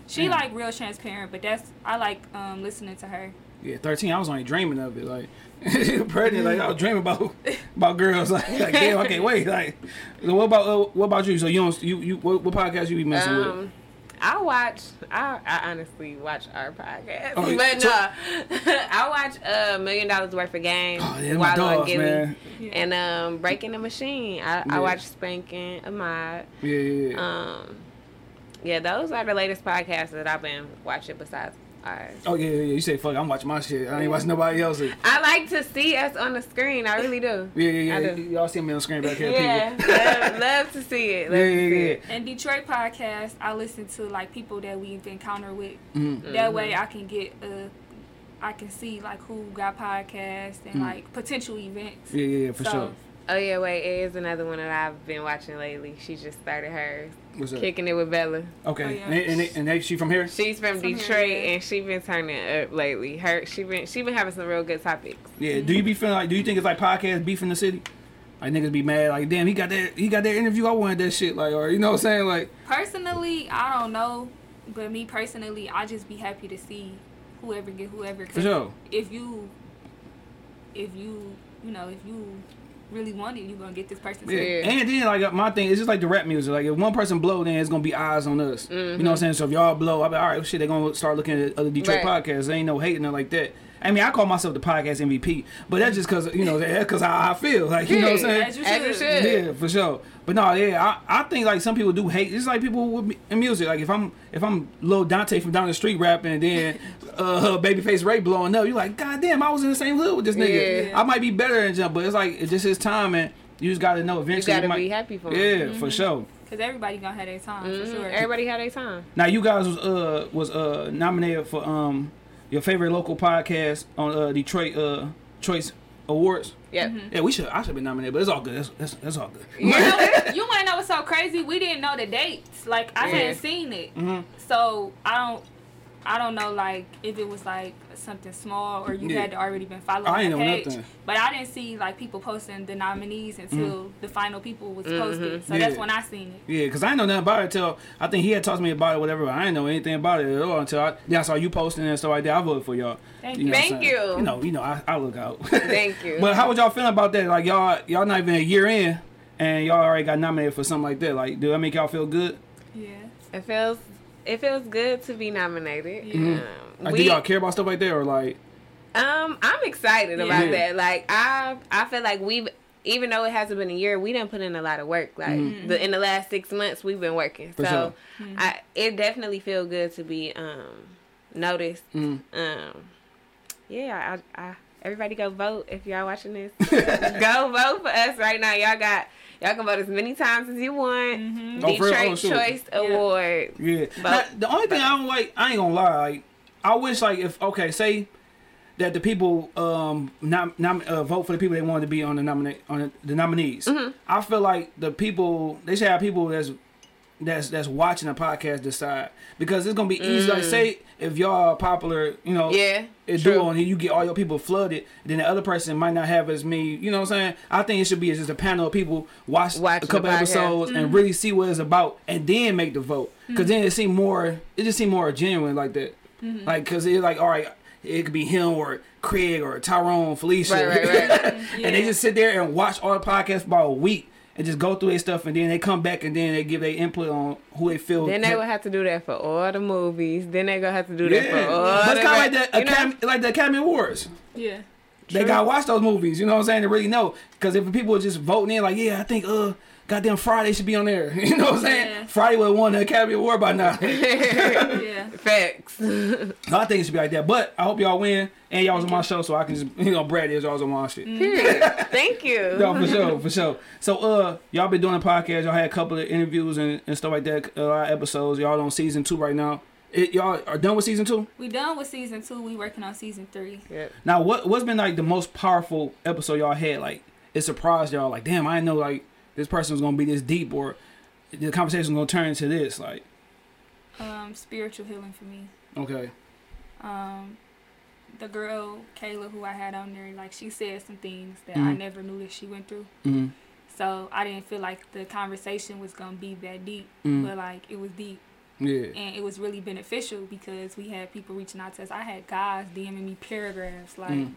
She Yeah. like real transparent, but that's I like um listening to her. Yeah, thirteen. I was only dreaming of it, like pregnant. Like I was dreaming about about girls. Like, like damn, I can't wait. Like, so what about uh, what about you? So you don't you you what, what podcast you be messing with? Um, I watch. I, I honestly watch our podcast, Oh, but so- no, I watch a uh, million dollars worth of games Oh, yeah, my while on dogs, Gillie. man. and um, breaking the machine. I, Yeah. I watch Spanking Ahmad. Yeah, yeah, yeah. Um, yeah, those are the latest podcasts that I've been watching besides ours. oh yeah, yeah, yeah. You say fuck. I'm watching my shit. I ain't watching nobody else's. I like to see us on the screen. I really do. Yeah, yeah, yeah. do. Y'all see me on the screen back here, Yeah, people. love, love to see it. Love Yeah, to see yeah, it. And Detroit podcast, I listen to like people that we've encountered with. Mhm. That way, I can get uh, I can see like who got podcasts and Mm. like potential events. Yeah, yeah, yeah, for So, sure. Oh yeah, wait, it is another one that I've been watching lately. She just started hers, What's up? kicking it with Bella. Okay, Oh, yeah. and, and, and, they, she from here? She's from From here, Detroit yeah. and she been turning up lately. Her she been she been having some real good topics. Yeah. Do you be feeling like? Do you think it's like podcast beef in the city? Like niggas be mad, like damn, he got that, he got that interview. I wanted that shit, like, or you know what I'm saying, like, Personally, I don't know, but me personally, I just be happy to see whoever get whoever. 'cause for sure. If you if you, you know, if you really want it, you gonna get this person. Yeah. to And then like my thing, it's just like the rap music. Like if one person blow, then it's gonna be eyes on us. You know what I'm mm-hmm. saying? So if y'all blow, I'll be all right. Shit, they gonna start looking at other Detroit Right. podcasts. There ain't no hating or like that. I mean, I call myself the podcast MVP, but that's just cause you know that's cause how I feel. Like you know what I'm saying? As you As you should. should. Yeah, for sure. But no, yeah, I, I think like some people do hate. It's like people with me- in music. Like if I'm if I'm Lil Dante from down the street rapping, and then uh, Babyface Ray blowing up, you're like, God damn, I was in the same hood with this nigga. Yeah. I might be better than jump, but it's like it's just his time, and you just got to know You eventually. gotta might, be happy for Yeah, him. for sure. Cause everybody gonna have their time Mhm. for sure. Everybody had their time. Now you guys was uh was uh nominated for um your favorite local podcast on uh Detroit uh Choice Awards. Yep. Yeah, we should I should be nominated, but it's all good. That's that's, that's all good. You know, you wanna know what's so crazy? We didn't know the dates. Like I Yeah. hadn't seen it, Mhm. so I don't. I don't know, like if it was like something small or you Yeah. had already been following I ain't the know page. nothing. But I didn't see like people posting the nominees until the final people was posted. So Mm-hmm. Yeah. that's when I seen it. Yeah, cause I didn't know nothing about it until I think he had talked to me about it, whatever. But I didn't know anything about it at all until I, yeah, I saw you posting and stuff like that. I voted for y'all. Thank know you. what Thank you. You know, you know, I, I look out. Thank you. but how was y'all feeling about that? Like y'all, y'all not even a year in, and y'all already got nominated for something like that. Like, do that make y'all feel good? Yeah. It feels it feels good to be nominated. Yeah. Um, Like, we- do y'all care about stuff like that, or like? Um, I'm excited about that. Like I, I feel like we've, even though it hasn't been a year, we done put in a lot of work. Like the in the last six months, we've been working. Mm-hmm. For so, sure. I it definitely feel good to be um noticed. Mm. Um, yeah, I, I everybody go vote if y'all watching this. go vote for us right now. Y'all got. Y'all can vote as many times as you want. Oh, for real? Detroit Oh, shoot. Choice Award. Yeah. But- Now, the only thing I don't like, I ain't gonna lie, like I wish like if okay, say that the people um nom, nom, uh, vote for the people they wanted to be on the nominate on the, the nominees. Mm-hmm. I feel like the people they should have people that's that's that's watching a podcast decide because it's gonna be easy. Like mm. say if y'all are popular, you know, Mm. Yeah, it true. do on you get all your people flooded, then the other person might not have as many. You know what I'm saying? I think it should be just a panel of people watch Watching a couple the podcast. episodes and mm. really see what it's about, and then make the vote. Mm. Because then it seem more, it just seem more genuine like that. Mm-hmm. Like, cause it's like, all right, it could be him or Craig or Tyrone, Felicia, Right, right, right. and they just sit there and watch all the podcasts for about a week. And just go through their stuff, and then they come back, and then they give their input on who they feel. Then they kept- will have to do that for all the movies. Then they gonna have to do that for yeah, all but the it's kind of like the you know? Academy, like the Academy Awards. Yeah. They gotta watch those movies. You know what I'm saying? To really know, because if people are just voting in, like, yeah, I think, uh, goddamn Friday should be on there. You know what I'm saying? Yeah. Friday would have won the Academy Award by now. Yeah. Facts. I think it should be like that. But I hope y'all win, and y'all was on my show, so I can just, you know, brag this y'all was on my shit. Period. Thank you. No, for sure, for sure. So, uh, y'all been doing a podcast. Y'all had a couple of interviews and, and stuff like that. A lot of episodes. Y'all on season two right now. It, y'all are done with season two. We done with season two. We working on season three. Yep. Now, what what's been like the most powerful episode y'all had? Like, it surprised y'all. Like, damn, I didn't know like this person was gonna be this deep, or the conversation was gonna turn into this. Like, Um, spiritual healing for me. okay, Um, the girl Kayla who I had on there, like she said some things that I Mhm. never knew that she went through. mm So I didn't feel like the conversation was gonna be that deep, Mm. but like it was deep, yeah, and it was really beneficial because we had people reaching out to us. I had guys DMing me paragraphs like. Mm.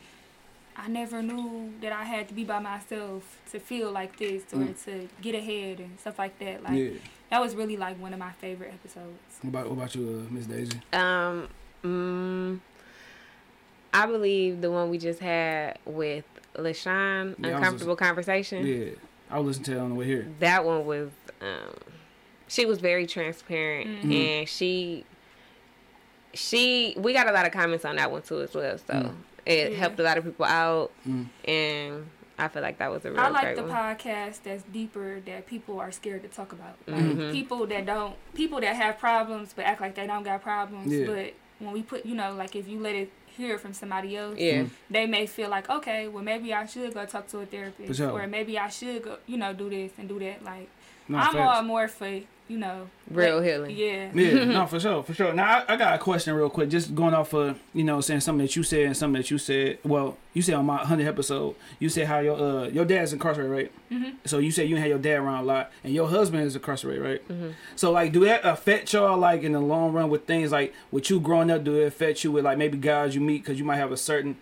I never knew that I had to be by myself to feel like this or Mm. to get ahead and stuff like that. Like yeah. that was really like one of my favorite episodes. What about what about you, uh, Miss Daisy? Um, mm, I believe the one we just had with LaShawn, Yeah, I was Uncomfortable Conversation. Yeah, I will listen to it on the way here. That one was, um, she was very transparent Mhm. and she, she, we got a lot of comments on that one too as well. So Mm. It Yeah. helped a lot of people out Mm. and I feel like that was a real I like great the one. podcast that's deeper that people are scared to talk about. Like Mhm. people that don't people that have problems but act like they don't got problems. Yeah. But when we put you know, like if you let it hear from somebody else, Yeah. Mm. they may feel like, okay, well maybe I should go talk to a therapist. Sure. Or maybe I should go you know, do this and do that. Like No, I'm facts. all more for, you know Real like, healing. Yeah. Yeah, no, for sure, for sure. Now I, I got a question real quick, just going off of you know saying something that you said and something that you said. Well, you said on my hundred episode, you said how your uh your dad's incarcerated, right? Mhm. So you said you had your dad around a lot, and your husband is incarcerated, right? Mhm. So like, do that affect y'all like in the long run with things like with you growing up? Do it affect you with like maybe guys you meet because you might have a certain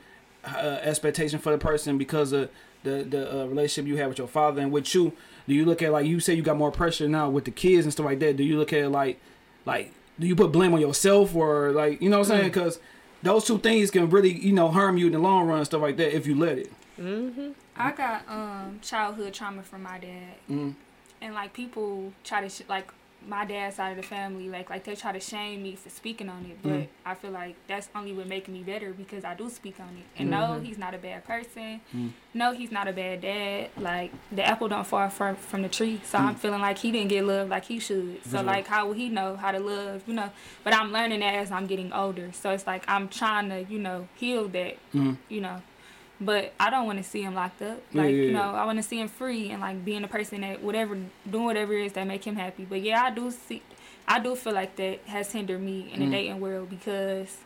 uh, expectation for the person because of the the uh, relationship you have with your father and with you? Do you look at like you say you got more pressure now with the kids and stuff like that? Do you look at like like do you put blame on yourself or like you know what I'm saying? Because those two things can really you know harm you in the long run and stuff like that if you let it. Mm-hmm. I got um childhood trauma from my dad, Mm. and like people try to sh- like my dad's side of the family, like like they try to shame me for speaking on it, but Mm. I feel like that's only what making me better because I do speak on it. And no, he's not a bad person. Mm. No, he's not a bad dad. Like the apple don't fall far from the tree, so I'm feeling like he didn't get love like he should. So like how would he know how to love, you know? But I'm learning that as I'm getting older. So it's like I'm trying to, you know, heal that, Mhm. you know. But I don't want to see him locked up. Yeah, Like yeah, you know, I want to see him free and like being a person that whatever doing whatever it is that make him happy. But yeah, I do see, I do feel like that has hindered me in the Mm. dating world because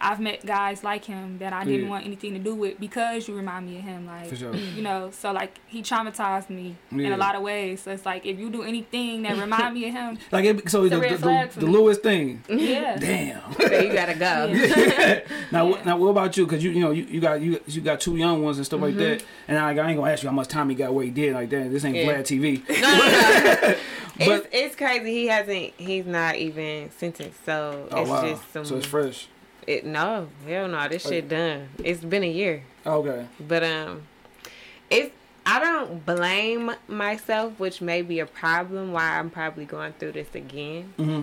I've met guys like him that I didn't Yeah. want anything to do with because you remind me of him. Like For sure. Mm. you know, so like he traumatized me in a lot of ways. So it's like if you do anything that remind me of him, Like it, so It's the, the, flag the, the. Lewis thing. yeah. Damn. So you gotta go. Yeah. now, Yeah. what now what about you? Because you you know you, you got you you got two young ones and stuff like mm-hmm. that. And I, I ain't gonna ask you how much time he got where he did like that. This ain't Yeah. Vlad TV. No, no, no. But- it's it's crazy. He hasn't. He's not even sentenced. So Oh it's wow. just some. so it's fresh. It, no, hell no. This shit done. It's been a year. Okay. But um, it's I don't blame myself, which may be a problem. Why I'm probably going through this again. hmm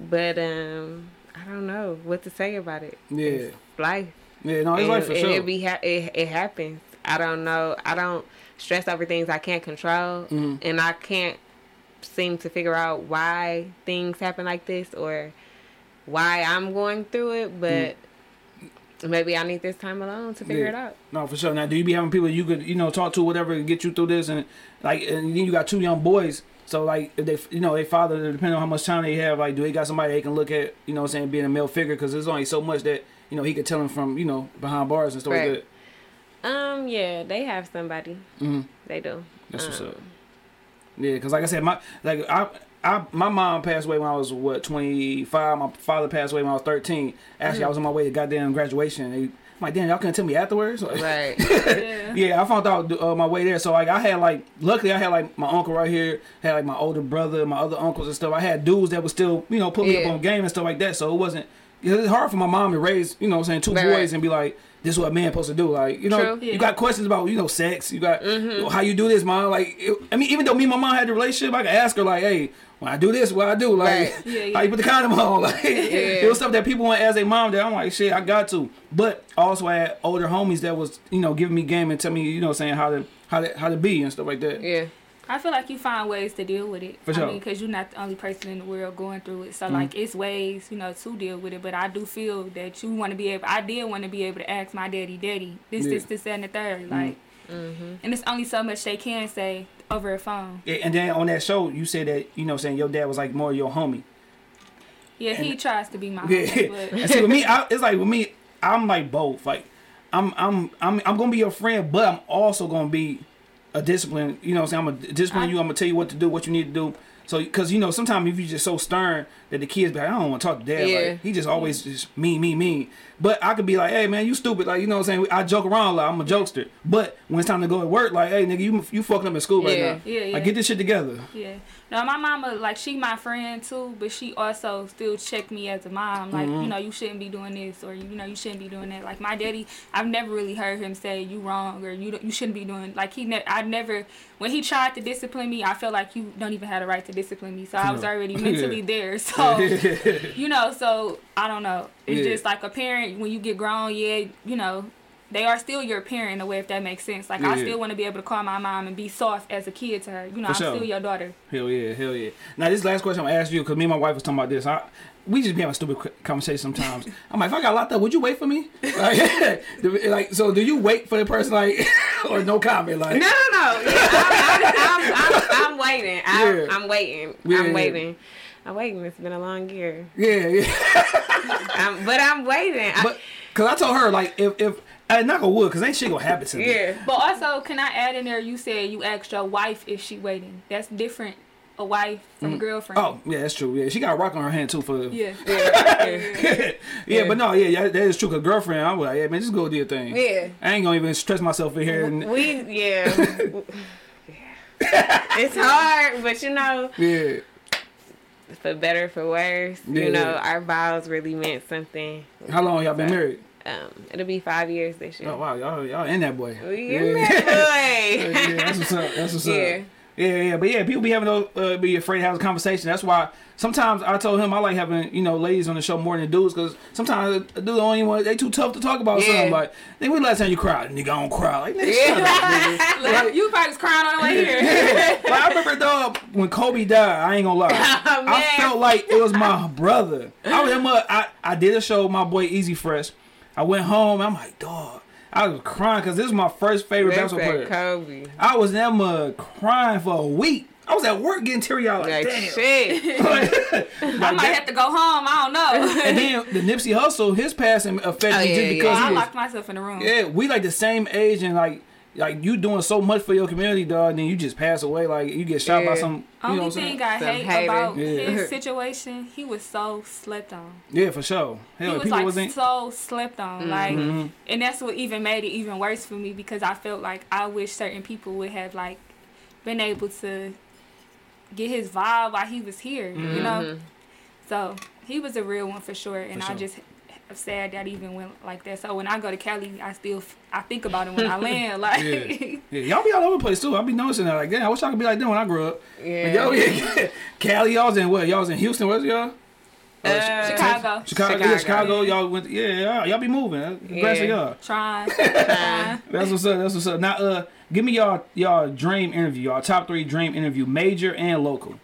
But um, I don't know what to say about it. Yeah. It's life. Yeah. No, it's and, like for sure. It be ha- it, it happens. I don't know. I don't stress over things I can't control, Mhm. and I can't seem to figure out why things happen like this or why I'm going through it. But maybe I need this time alone to figure Yeah. it out. No, for sure. Now, do you be having people you could you know talk to whatever and get you through this and like and then you got two young boys. So like if they you know they father depending on how much time they have like do they got somebody they can look at you know what I'm saying being a male figure because there's only so much that you know he could tell them from you know behind bars and stuff Right. like that. Um, yeah, they have somebody. hmm They do. That's what's Um, up. Yeah, because like I said, my like I. I, my mom passed away when I was what 25. My father passed away when I was 13. Actually, I was on my way to goddamn graduation. They, I'm like, damn, y'all couldn't tell me afterwards. Right. yeah. Yeah, I found out uh, my way there. So like I had like luckily I had like my uncle right here, had like my older brother, my other uncles and stuff. I had dudes that would still, you know, put me Yeah. up on game and stuff like that. So it wasn't it's hard for my mom to raise, you know what I'm saying, two Right, boys and be like, this is what a man supposed to do. Like, you know, True. you got questions about, you know, sex, you got Mm-hmm. how you do this, mom. Like it, I mean, even though me and my mom had the relationship, I could ask her like, hey, when I do this, what I do, like Right. Yeah, yeah. how you put the condom on. Like it was stuff that people want as a mom that I'm like, shit, I got to. But also I had older homies that was, you know, giving me game and tell me, you know, saying how to how to how to be and stuff like that. yeah. I feel like you find ways to deal with it. For I mean, because you're not the only person in the world going through it. So, Mm-hmm. like, it's ways, you know, to deal with it. But I do feel that you want to be able, I did want to be able to ask my daddy, daddy, this, Yeah. Mm-hmm. this, this, that, and the third. Like, and it's only so much they can say over a phone. Yeah, And then on that show, you said that you know, saying your dad was like more your homie. Yeah, he tries to be my Yeah. homie, but and see, with me, I, it's like with me, I'm like both. Like, I'm I'm I'm I'm gonna be your friend, but I'm also gonna be a discipline. You know, what I'm saying I'm gonna discipline I- you. I'm gonna tell you what to do, what you need to do. So, because you know, sometimes if you're just so stern that the kids be like, I don't want to talk to dad. Yeah. Like, he just always just me, me, me. But I could be like, hey man, you stupid. Like, you know what I'm saying? I joke around a lot. I'm a jokester. But when it's time to go to work, like, hey nigga, you you fucking up in school right now. Yeah, yeah. Like, get this shit together. Yeah. No, my mama like she my friend too, but she also still check me as a mom. Like Mm-hmm. you know you shouldn't be doing this or you know you shouldn't be doing that. Like my daddy, I've never really heard him say you wrong or you you shouldn't be doing. Like he ne- I never when he tried to discipline me, I felt like you don't even have the right to discipline me. So I was already mentally there. So you know, so I don't know. It's Yeah. just like a parent when you get grown. Yeah, you know. They are still your parent in a way, if that makes sense. Like I still want to be able to call my mom and be soft as a kid to her. You know, For I'm sure. still your daughter. Hell yeah, hell yeah. Now this last question I'm gonna ask you because me and my wife was talking about this. I, we just be having stupid qu- conversations sometimes. I'm like, if I got locked up, would you wait for me? Like, like, so do you wait for the person like, or no comment? Like, No, no, no. Yeah, I'm, I'm, I'm, I'm, I'm waiting. I'm, Yeah. I'm waiting. Yeah, yeah. I'm waiting. I'm waiting. It's been a long year. yeah, yeah. I'm, but I'm waiting. But because I told her like, if if I knock on wood, because ain't shit gonna happen to me. yeah. But also, can I add in there? You said you asked your wife if she waiting. That's different a wife from a mm. girlfriend. Oh, yeah, that's true. Yeah, she got a rock on her hand too for. Yeah. yeah, Yeah. Yeah, but no, yeah, yeah, that is true. Cause girlfriend, I was like, yeah, man, just go do your thing. Yeah. I ain't gonna even stress myself in here. And, We yeah. it's hard, but you know, yeah, for better for worse, Yeah. you know, our vows really meant something. how long y'all been married? Um, it'll be five years this year. Oh wow, y'all y'all in that boy. We yeah. in that boy. yeah, that's what's up. That's what's Yeah. up. Yeah, yeah, but yeah, people be having those, uh, be afraid to have a conversation. That's why sometimes I told him I like having you know ladies on the show more than dudes because sometimes a dude only one they too tough to talk about Yeah. something. Like, nigga, when last time you cried? Nigga, I don't cry. Like, nigga, shut up, nigga. Look, you probably was crying on the way here. like, I remember dog when Kobe died. I ain't gonna lie. Oh, I felt like it was my brother. I was I I did a show with my boy Easy Fresh. I went home. I'm like, dog. I was crying because this is my first favorite That's basketball that player. Kobe. I was in that mud uh, crying for a week. I was at work getting teary eyed. Like, Like damn. shit. I might have to go home. I don't know. and then the Nipsey Hussle, his passing affected Oh, me yeah, just yeah. because oh, I he was, locked myself in the room. yeah, we like the same age and like like you doing so much for your community, dog. And then you just pass away, like you get shot by some. You know Only what I'm thing I Some hate hater. about Yeah. his situation, he was so slept on. Yeah, for sure. He was like wasn't. so slept on, mm-hmm. like, Mhm. and that's what even made it even worse for me because I felt like I wish certain people would have like been able to get his vibe while he was here, you mm-hmm. know. Mm-hmm. So he was a real one for sure, and For I just am sad that even went like that. So when I go to Cali, I still f- I think about him when I land, like. Yeah. Yeah, y'all be all over the place too. I be noticing that. Like, damn, I wish I could be like them when I grew up. Yeah. But y'all, yeah, Cali, y'all was in what? Y'all was in Houston, was y'all? Uh, Chicago. Chicago, yeah, Chicago. Chicago. Y'all went, yeah, y'all, y'all be moving. Congrats to Yeah. y'all. Trying, trying. That's what's up. That's what's up. Now, uh, give me y'all y'all dream interview, y'all top three dream interview, major and local.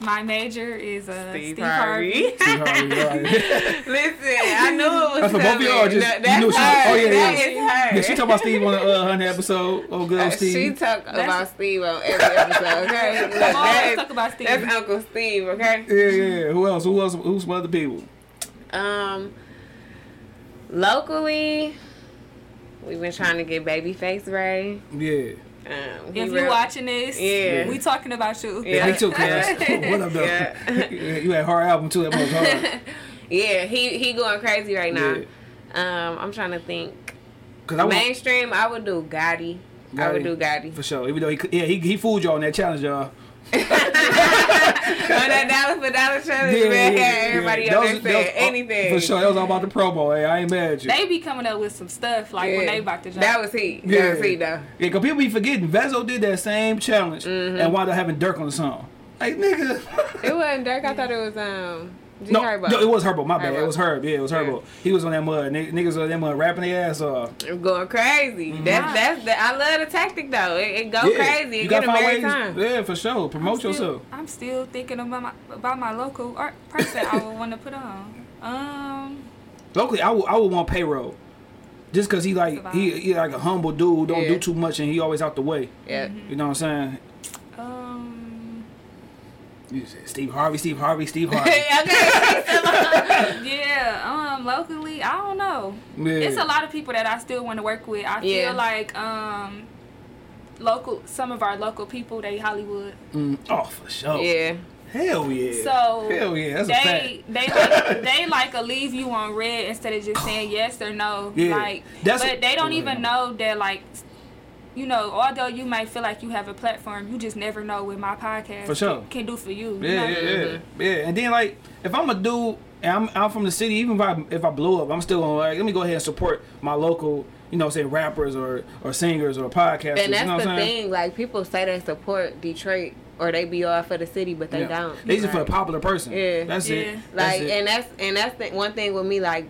My major is uh, Steve Steve, Harvey. Harvey. See how we. Listen, I knew it was That's for both of y'all, just- No, you that's knew she- her. oh, yeah, yeah. That is her. Yeah, she talked about Steve on the uh, Honey episode. Oh, good Uh, old she talked about Steve on every episode, okay? Look, Come on, that let's talk about Steve. That's Uncle Steve, okay? yeah, yeah, yeah. Who else? Who else? Who's some other people? Um, locally, we've been trying to get Babyface Ray. Yeah. Um, if you're watching this, Yeah. we talking about you. Yeah, Yeah. me too, cuz. what up, though? Yeah. Yeah, you had hard album too. That was hard. yeah, he he going crazy right now. Yeah. Um, I'm trying to think. Cause I want, Mainstream, I would do Gotti. I would do Gotti. for sure. Even though he, yeah, he he fooled y'all on that challenge, y'all. On that dollar for dollar challenge, man, everybody That up there that was saying all- anything. For sure, that was all about the promo. Hey, I ain't mad at you. They be coming up with some stuff like when they about to jump. That was he. Yeah. That was he though. Yeah, cause people be forgetting. Vezo did that same challenge Mm-hmm. and wound up having Durk on the song. Like nigga. It wasn't Durk. I thought it was um. G no, Herbo. no, it was Herbo. My bad. Herbo. It was Herb. Yeah, it was Herbo. He was on that mud. N- niggas on that mud rapping their ass off. It was going crazy. Mm-hmm. That's that's the, I love the tactic though. It, it go yeah. crazy. It gotta get them find every ways. time. Yeah, for sure. I'm Promote still, yourself. I'm still thinking about my about my local art person I would want to put on. Um, Locally, I would I would want payroll. Just cause he like he, he like a humble dude, don't Yeah. do too much, and he always out the way. Yeah. You know what I'm saying? You said Steve Harvey, Steve Harvey, Steve Harvey. okay. yeah. Um, locally, I don't know. Yeah. It's a lot of people that I still want to work with. I Yeah. feel like um, local some of our local people they Hollywood. Mm, oh, for sure. yeah. Hell yeah. So Hell yeah, that's a fact. they they like they like a leave you on red instead of just saying yes or no. Yeah, Like, that's- but they don't even know that like. You know, although you might feel like you have a platform, you just never know what my podcast For sure. can, can do for you. you Yeah, know? yeah, yeah, yeah. And then like, if I'm a dude and I'm I'm from the city, even if I if I blow up, I'm still gonna like let me go ahead and support my local, you know, say rappers or or singers or podcasters. And that's you know what the I'm saying? thing. Like people say they support Detroit or they be all for the city, but they Yeah. don't. They just for a Like- popular person. Yeah. That's Yeah. it. That's Like, it. and that's and that's the one thing with me. Like,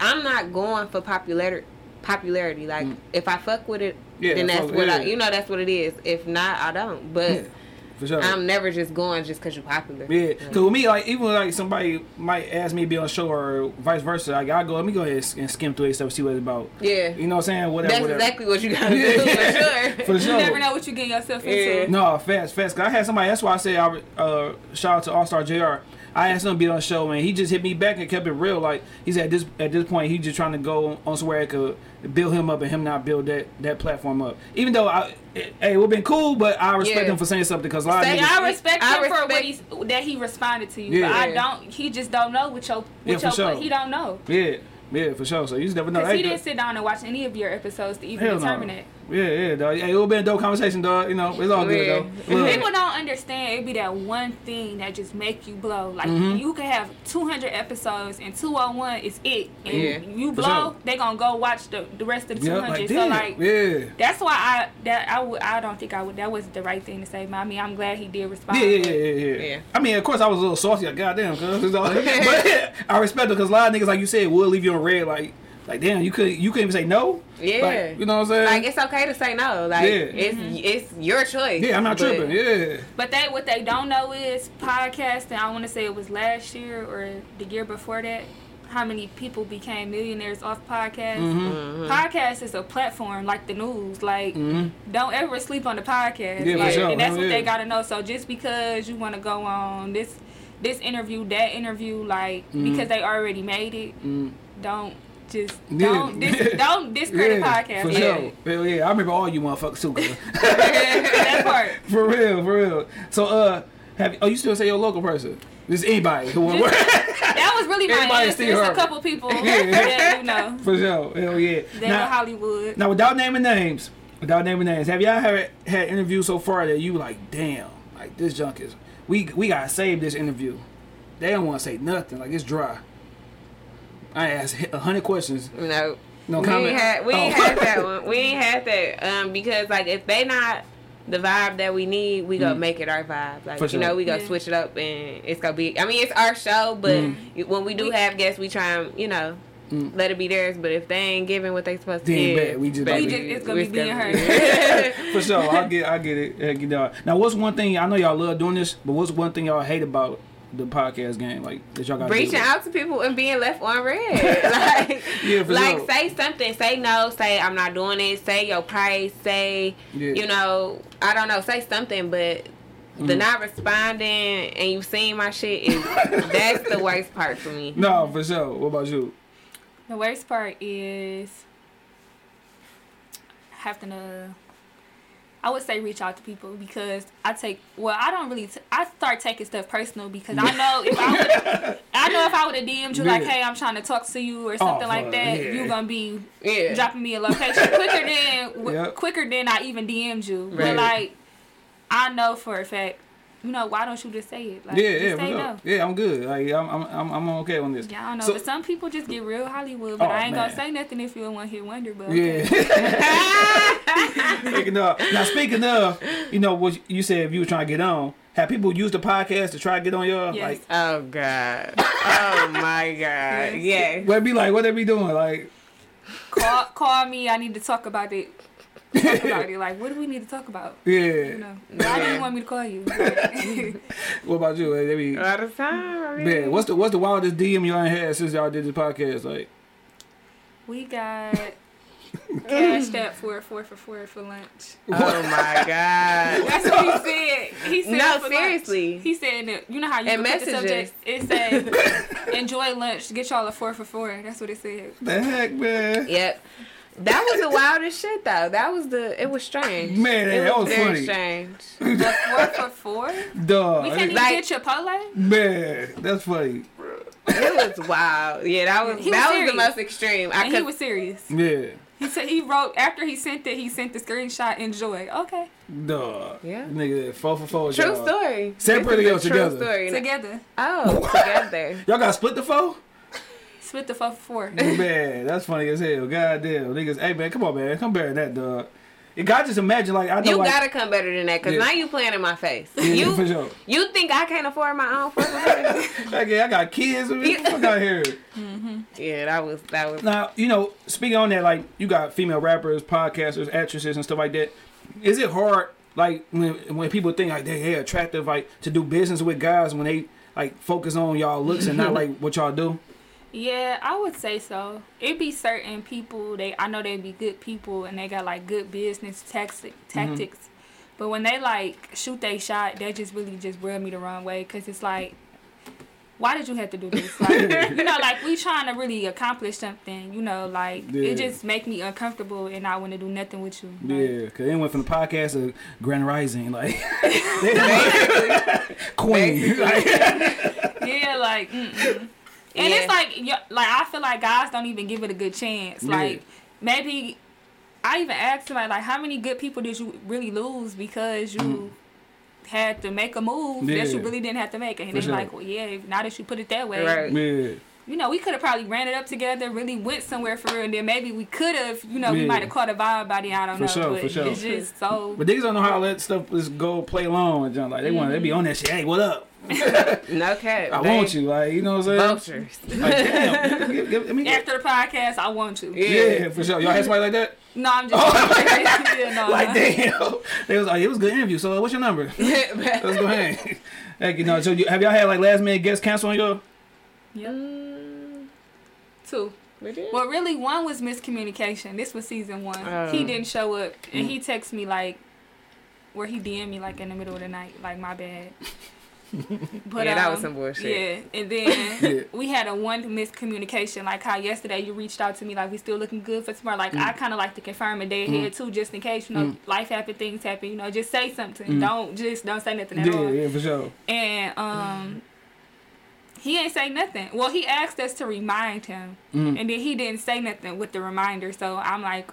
I'm not going for popularity. Popularity. Like, if I fuck with it, Mm. Yeah, then that's fuck- what I. You know, that's what it is. If not, I don't. But Yeah, for sure. I'm never just going just because you're popular. Yeah, cause with me, like even like somebody might ask me to be on a show or vice versa, like I go, let me go ahead and skim through it stuff, see what it's about. Yeah. You know what I'm saying? Whatever. That's whatever. exactly what you gotta Yeah. do for sure. For You sure. never know what you're getting yourself into. Yeah. No, fast, fast. Cause I had somebody. That's why I say I would uh, shout out to All Star Jr. I asked him to be on the show, man. He just hit me back and kept it real. Like he said, at this at this point, he just trying to go on somewhere that could build him up and him not build that that platform up. Even though I, it, hey, it would been cool, but I respect Yeah. him for saying something because a lot of Say niggas- I respect I him for what respect- he's that he responded to you, Yeah. but I don't. He just don't know what your Yeah, what for your sure. he don't know yeah, yeah, for sure. So you just never know. because Hey, he didn't sit down and watch any of your episodes to even Hell no. determine it. Yeah, yeah, dog. Hey, it would be a dope conversation, dog. You know, it's all good though. Look. People don't understand. It be that one thing that just make you blow. Like Mhm. you could have 200 episodes and 201 is it, and Yeah. you blow, sure. they gonna go watch the, the rest of the Yeah, 200. like so like yeah. that's why I that I would I don't think I would that wasn't the right thing to say. But I mean I'm glad he did respond. Yeah, yeah, yeah, yeah, yeah. Yeah. I mean, of course, I was a little saucy. Like, goddamn, cuz. you know? but I respect it because a lot of niggas, like you said, will leave you on red. Like, like damn, you could you couldn't even say no. Yeah. Like, you know what I'm saying? Like it's okay to say no. Like Yeah. it's it's your choice. yeah, I'm not But- tripping. Yeah. But they what they don't know is podcasting. I want to say it was last year or the year before that. How many people became millionaires off podcasts? Mm-hmm. Podcast is a platform like the news. Like, Mhm. don't ever sleep on the podcast. Yeah, like, sure. And that's Hell what yeah. they gotta know. So just because you want to go on this this interview, that interview, like because they already made it, Mm. don't just Yeah. don't dis- don't discredit yeah, podcast. For Yeah. sure. Hell yeah. I remember all you motherfuckers too, that part. for real, for real. So, uh, have oh, you still say your local person? Just anybody who want That was really my Everybody answer. her. a couple people Yeah. that you know. For sure. Hell yeah. They Now- Hollywood. Now, without naming names, without naming names, have y'all had had interviews so far that you like, damn, like this junk is we we gotta save this interview. They don't want to say nothing, like it's dry. I asked a hundred questions, No. no we comment. ain't had we ain't Oh. had that one. We ain't had that. Um, because like if they not the vibe that we need, we gonna Mm. make it our vibe. Like For you know, we gonna Yeah. switch it up and it's gonna be. I mean, it's our show, but Mm. when we do We- have guests, we try and you know. Mm. Let it be theirs, but if they ain't giving what they supposed to Then give, bet, we just baby, We just- it's gonna be me and her. For sure, I get, I get it. I get that. Now, what's one thing I know y'all love doing this, but what's one thing y'all hate about the podcast game, like that y'all got reaching out to people and being left on red. like, Yeah, for like sure. say something. Say no. Say I'm not doing it. Say your price. Say Yeah. you know I don't know. Say something, but the Mhm. not responding and you seeing my shit is that's the worst part for me. No, for sure. What about you? The worst part is having to. I would say reach out to people because I take well I don't really t- I start taking stuff personal because I know if I would I know if I would have DM'd you like hey I'm trying to talk to you or something like oh, that yeah. you gonna be Yeah. dropping me a location quicker than w- Yep. quicker than I even DM'd you Right. but like I know for a fact you know why don't you just say it like yeah, just yeah, for say no Yeah, I'm good. Like I'm, I'm, I'm, I'm okay on this. yeah I don't know So- but some people just get real Hollywood but Oh, I ain't man. gonna say nothing if you a one hit wonder but Yeah. okay. speaking of, now speaking of, you know what you said if you were trying to get on, have people use the podcast to try to get on your Yes. like? Oh god. Oh my god. Yes. What it be like? What they be doing? Like, call call me. I need to talk about it. Talk about it. Like, what do we need to talk about? Yeah. You yeah. know, why do you want me to call you? What about you? Like, they be. All the time. I mean, Man, what's the what's the wildest DM y'all had since y'all did this podcast? Like, we got cashed out for four for four for lunch. Oh my god. That's what he said. He said No, seriously. Lunch. He said that you know how you And can put the subject. It said enjoy lunch. Get y'all a four for four. That's what it said. the heck, man. Yep. That was the wildest shit though. That was the it was strange. Man, it that was, was very funny. strange. The four for four. Dog. We can't even Like- get Chipotle. Man, that's funny. It was wild. Yeah, that was He was that was serious. the most extreme. I And he was serious. Yeah. He said he wrote after he sent it. He sent the screenshot. Enjoy. Okay. Duh. Yeah. Nigga, four for four. true y'all. story. Separately This is or true together? Story. Together. Oh, together. Y'all got split the four? Split the four for four. man, that's funny as hell. God damn. Niggas, hey man, come on, man. Come better than that, dog. You got just imagine, like, I know, You like, gotta come better than that, cause Yeah. now you playing in my face. yeah, you for sure. you think I can't afford my own fucking Like, yeah, I got kids. I mean, fuck out here. Mm-hmm. Yeah, that was that was Now, you know, speaking on that, like, you got female rappers, podcasters, actresses, and stuff like that. Is it hard, like, when when people think like they they attractive, like, to do business with guys when they like focus on y'all looks and not like what y'all do? Yeah, I would say so. It be certain people they I know they be good people and they got like good business tactic, mm-hmm. tactics, but when they like shoot they shot, that just really just rub me the wrong way because it's like why did you have to do this? Like, you know, like we trying to really accomplish something. You know, like Yeah. it just make me uncomfortable, and I want to do nothing with you. Like, Yeah, because they went from the podcast to Grand Rising, like Queen. Like, yeah, like, mm-mm. And Yeah. it's like, like I feel like guys don't even give it a good chance. Yeah. Like, maybe I even asked somebody like, how many good people did you really lose because you had to make a move that Mm. You really didn't have to make? And For they're sure. like, well, yeah, now that you put it that way, Right. yeah, you know, we could have probably ran it up together, really went somewhere for real, and then maybe we could have, you know, we might have caught a vibe by then. I don't For know, sure, but for sure. it's just so. but niggas don't know how to let stuff just go play along with John. Like they want, they be on that shit. Hey, what up? No cap. I want you. Like you know what I'm saying? Vultures. Like damn. give, give, I mean, After the podcast, I want to. yeah. for sure. Y'all had somebody like that? No, I'm just. oh. yeah, no, Like no. damn. They was like, it was a good interview. So what's your number? Let's go ahead. Heck, you know. So you, have y'all had like last minute guest cancel on your? Mm, Two. we did. Well, really, one was miscommunication. This was season one. Oh. He didn't show up, Mm. and he texted me like, where he DM me like in the middle of the night, like my bad. But, Yeah, that was um, some bullshit. Yeah, and then Yeah. we had a one miscommunication, like how yesterday you reached out to me, like we still looking good for tomorrow. Like Mm. I kind of like to confirm a day ahead too, just in case you know life happen, things happen. You know, just say something. Don't just don't say nothing at Mm. Yeah, all. yeah, for sure. And um, he ain't say nothing. Well, he asked us to remind him, Mhm. and then he didn't say nothing with the reminder. So I'm like,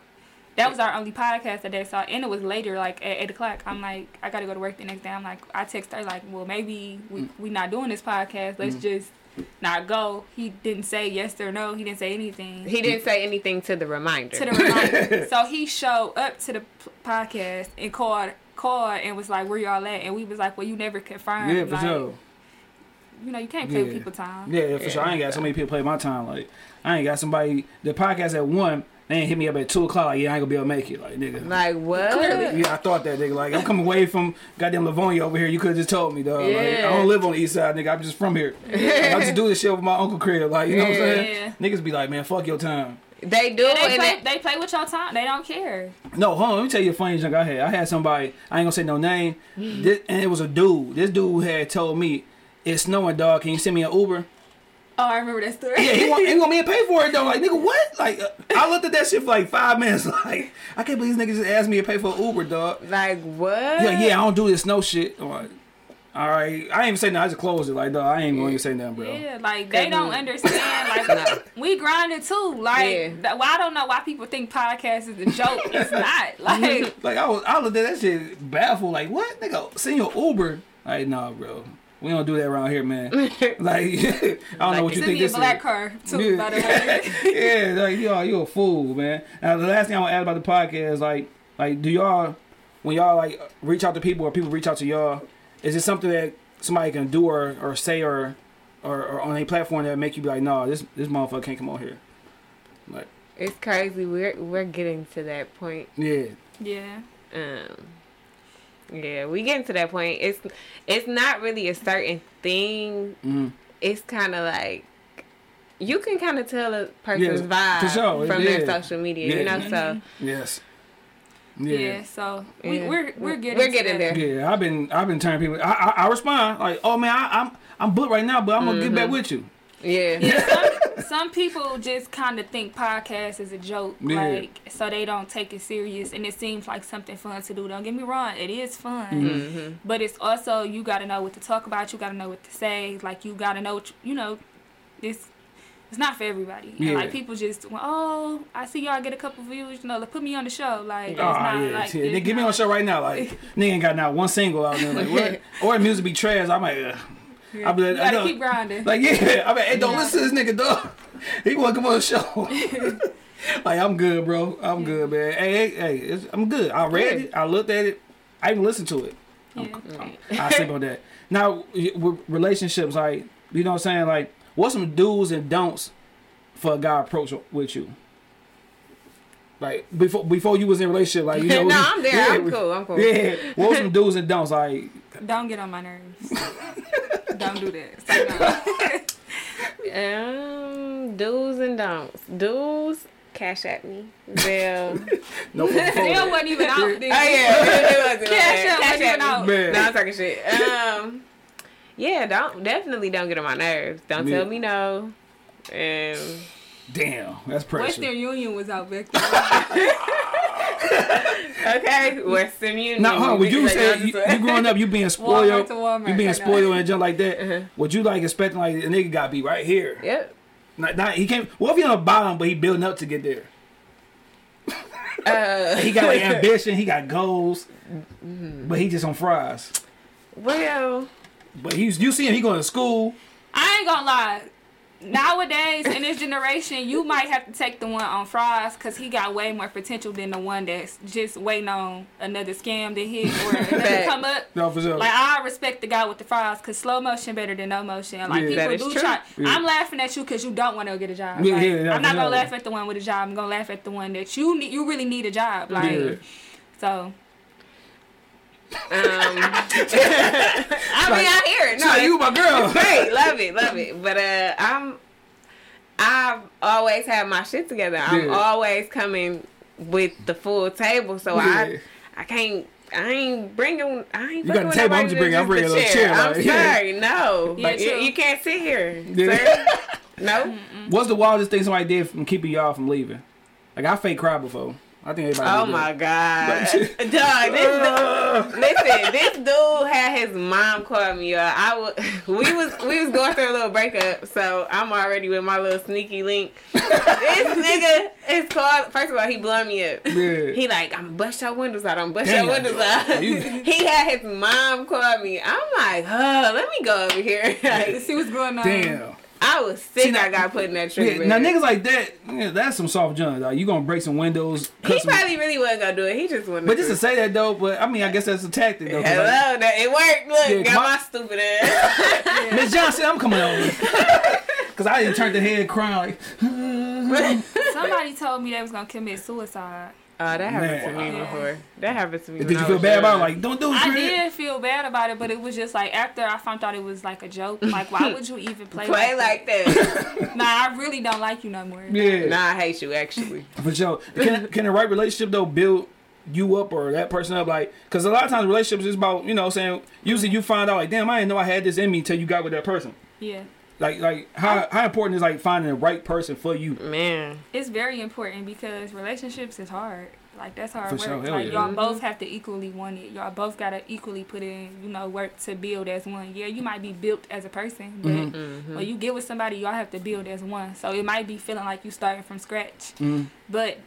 that was our only podcast that day. So and it was later, like at eight o'clock. I'm like, I gotta go to work the next day. I'm like, I text her like, well, maybe we mm. we not doing this podcast. Let's mm. just not go. He didn't say yes or no. He didn't say anything. He didn't say anything to the reminder. to the reminder. so he showed up to the p- podcast and called called and was like, "Where y'all at?" And we was like, "Well, you never confirmed." Yeah, for like, sure. You know, you can't play with Yeah. people time. Yeah, for sure. I ain't got so many people play my time. Like, I ain't got somebody. The podcast at one, they ain't hit me up at two o'clock. Like, yeah, I ain't gonna be able to make it. Like, nigga. like what? Clearly. yeah, I thought that nigga. Like, I'm coming away from goddamn Livonia over here. You could have just told me, dog. Like, I don't live on the east side, nigga. I'm just from here. Like, I just do this shit with my uncle crib. Like, you know what I'm saying? Niggas be like, man, fuck your time. They do, They play, they, they play with your time. They don't care. No, hold on. Let me tell you a funny junk I had. I had somebody. I ain't gonna say no name. This, and it was a dude. This dude had told me, "It's snowing, dog. Can you send me an Uber?" Oh, I remember that story. Yeah, he want, he want me to pay for it though. Like, nigga, what? Like, uh, I looked at that shit for like five minutes. Like, I can't believe these niggas just asked me to pay for an Uber, dog. like what? Yeah, yeah, I don't do this no shit. I'm like, all right, I ain't even say nothing. I just closed it. Like, dog, I ain't going to say nothing, bro. Yeah, like they don't we- understand. Like No. we grinded too. Like Yeah. that, well, I don't know why people think podcast is a joke. it's not. Like Like, I was, I looked at that shit baffled. Like, what, nigga? Send your Uber? Like, nah, bro. We don't do that around here, man. like, I don't know what you send think me a this black is. car too. Yeah. By the way. yeah, like you are you a fool, man. Now the last thing I want to add about the podcast, like, like do y'all when y'all like reach out to people or people reach out to y'all, is it something that somebody can do or, or say or, or or on a platform that make you be like, no, this this motherfucker can't come on here. Like, It's crazy. We're we're getting to that point. yeah, yeah. Um, yeah, we getting to that point. It's it's not really a certain thing. mm It's kind of like you can kind of tell a person's Yeah, for vibe sure, from yeah. their social media. You know, so yes, Yeah. yeah. so we, Yeah. we're we're getting We're getting that. there. Yeah, I've been I've been turning people. I I, I respond like, oh man, I, I'm I'm booked right now, but I'm gonna get back with you. Yeah, Yeah, some, some people just kind of think podcast is a joke, Yeah. like so they don't take it serious, and it seems like something fun to do. Don't get me wrong, it is fun, Mm-hmm. mm-hmm. but it's also you got to know what to talk about. You got to know what to say. Like you got to know, what you, you know, this. It's not for everybody. And Yeah. like people just, well, oh, I see y'all get a couple views. You know, like, put me on the show. Like, it's Oh not yeah, like yeah. it's Nigga, get me on the show right now. Like, nigga ain't got not one single out there. Like, what? Or the music be trash. I'm like, Ugh. I be like, I gotta know- keep grinding. like, yeah. I mean, hey, don't Yeah. listen to this nigga, dog. He want to come on the show. like, I'm good, bro. I'm good, man. Hey, hey, hey, I'm good. I read Good. it. I looked at it. I even listened to it. Yeah. I'm- I sleep on that. Now, relationships, like, you know what I'm saying? Like, what's some do's and don'ts for a guy approach with you? Like before, before you was in a relationship, like you know, no, I'm there. yeah, I'm cool. I'm cool. yeah. What was some do's and don'ts? Like, Don't get on my nerves. Don't do that. Say no. Um, do's and don'ts. Do's, cash at me. They'll. no, before Still that. wasn't even out. Then. Oh yeah, it wasn't Cash bad. App wasn't even me. out. Man. No, I'm talking shit. Um, Yeah, don't definitely don't get on my nerves. Don't Yeah. tell me no. And Damn, that's pressure. Western Union was out back then. okay, Western Union. Now, huh? Would you Like, say you, you growing up, you being spoiled, Walmart to Walmart, you being I know. spoiled and junk like that? Uh-huh. Would you like expecting like a nigga got to be right here? Yep. Not, not, he can't. What if he on the bottom, but he building up to get there? Uh, He got like ambition, he got goals, Mm-hmm. but he just on fries. well, But he's you see him, he going to school. I ain't gonna lie. Nowadays, in this generation, you might have to take the one on fries because he got way more potential than the one that's just waiting on another scam to hit or another come up. No, for sure. Like I respect the guy with the fries because slow motion better than no motion. Like Yeah. That people is do true. try. Yeah. I'm laughing at you because you don't want to get a job. Yeah, Like, yeah, yeah, I'm not gonna sure. laugh at the one with a job. I'm gonna laugh at the one that you need. You really need a job. Like Yeah. so. Um, I mean, I hear it. No, So you my girl. great. Love it, love it. But uh, I'm, I've always had my shit together. I'm Yeah. always coming with the full table, so Yeah. I, I can't. I ain't bringing. I ain't. You got fucking the with table, I'm just bringing- I'm bringing a the little chair, I'm like, yeah. no. Yeah, Like, you, you can't sit here, Yeah. sir. No. What's the wildest thing somebody did from keeping y'all from leaving? Like I fake cried before. I think everybody. Oh did my that. god, dog! This dude, listen, this dude had his mom call me. Uh, I was, we was, we was going through a little breakup, so I'm already with my little sneaky link. this nigga is called. First of all, he blowing me up. Yeah. He like, I'm bust your windows out. I'm bust Damn. your windows out. You- he had his mom call me. I'm like, huh, let me go over here. Like, See what's going on. Damn. I was sick. See, now- I got put in that Yeah, now niggas like that, yeah, that's some soft junk. Dog. You gonna break some windows. He some- probably really wasn't gonna do it. He just wanted. but just to to say that though, but I mean, I guess that's a tactic though. 'cause, Hello, like, that it worked. Look, Yeah, got my- my, stupid ass. Miss Johnson, I'm coming over. Cause I didn't turn the head crying like. Somebody told me they was gonna commit suicide. Oh, that happened to Man. me before. That happened to me. Did you feel was bad about it? Like, don't do it, I Chris. did feel bad about it, but it was just like after I found out it was like a joke. Like, why would you even play, play like, like that? that? Nah, I really don't like you no more. Yeah, nah, I hate you actually. for sure. Can can the right relationship though build you up or that person up? Like, cause a lot of times relationships is about you know saying. Usually you find out like, damn, I didn't know I had this in me until you got with that person. Yeah, Like like how how important is like finding the right person for you? Man, it's very important because relationships is hard. Like that's hard For work. sure, hell like yeah. y'all both have to equally want it. Y'all both gotta equally put in, you know, work to build as one. Yeah, you might be built as a person, but Mm-hmm. when you get with somebody, y'all have to build as one. So it might be feeling like you starting from scratch. Mhm. But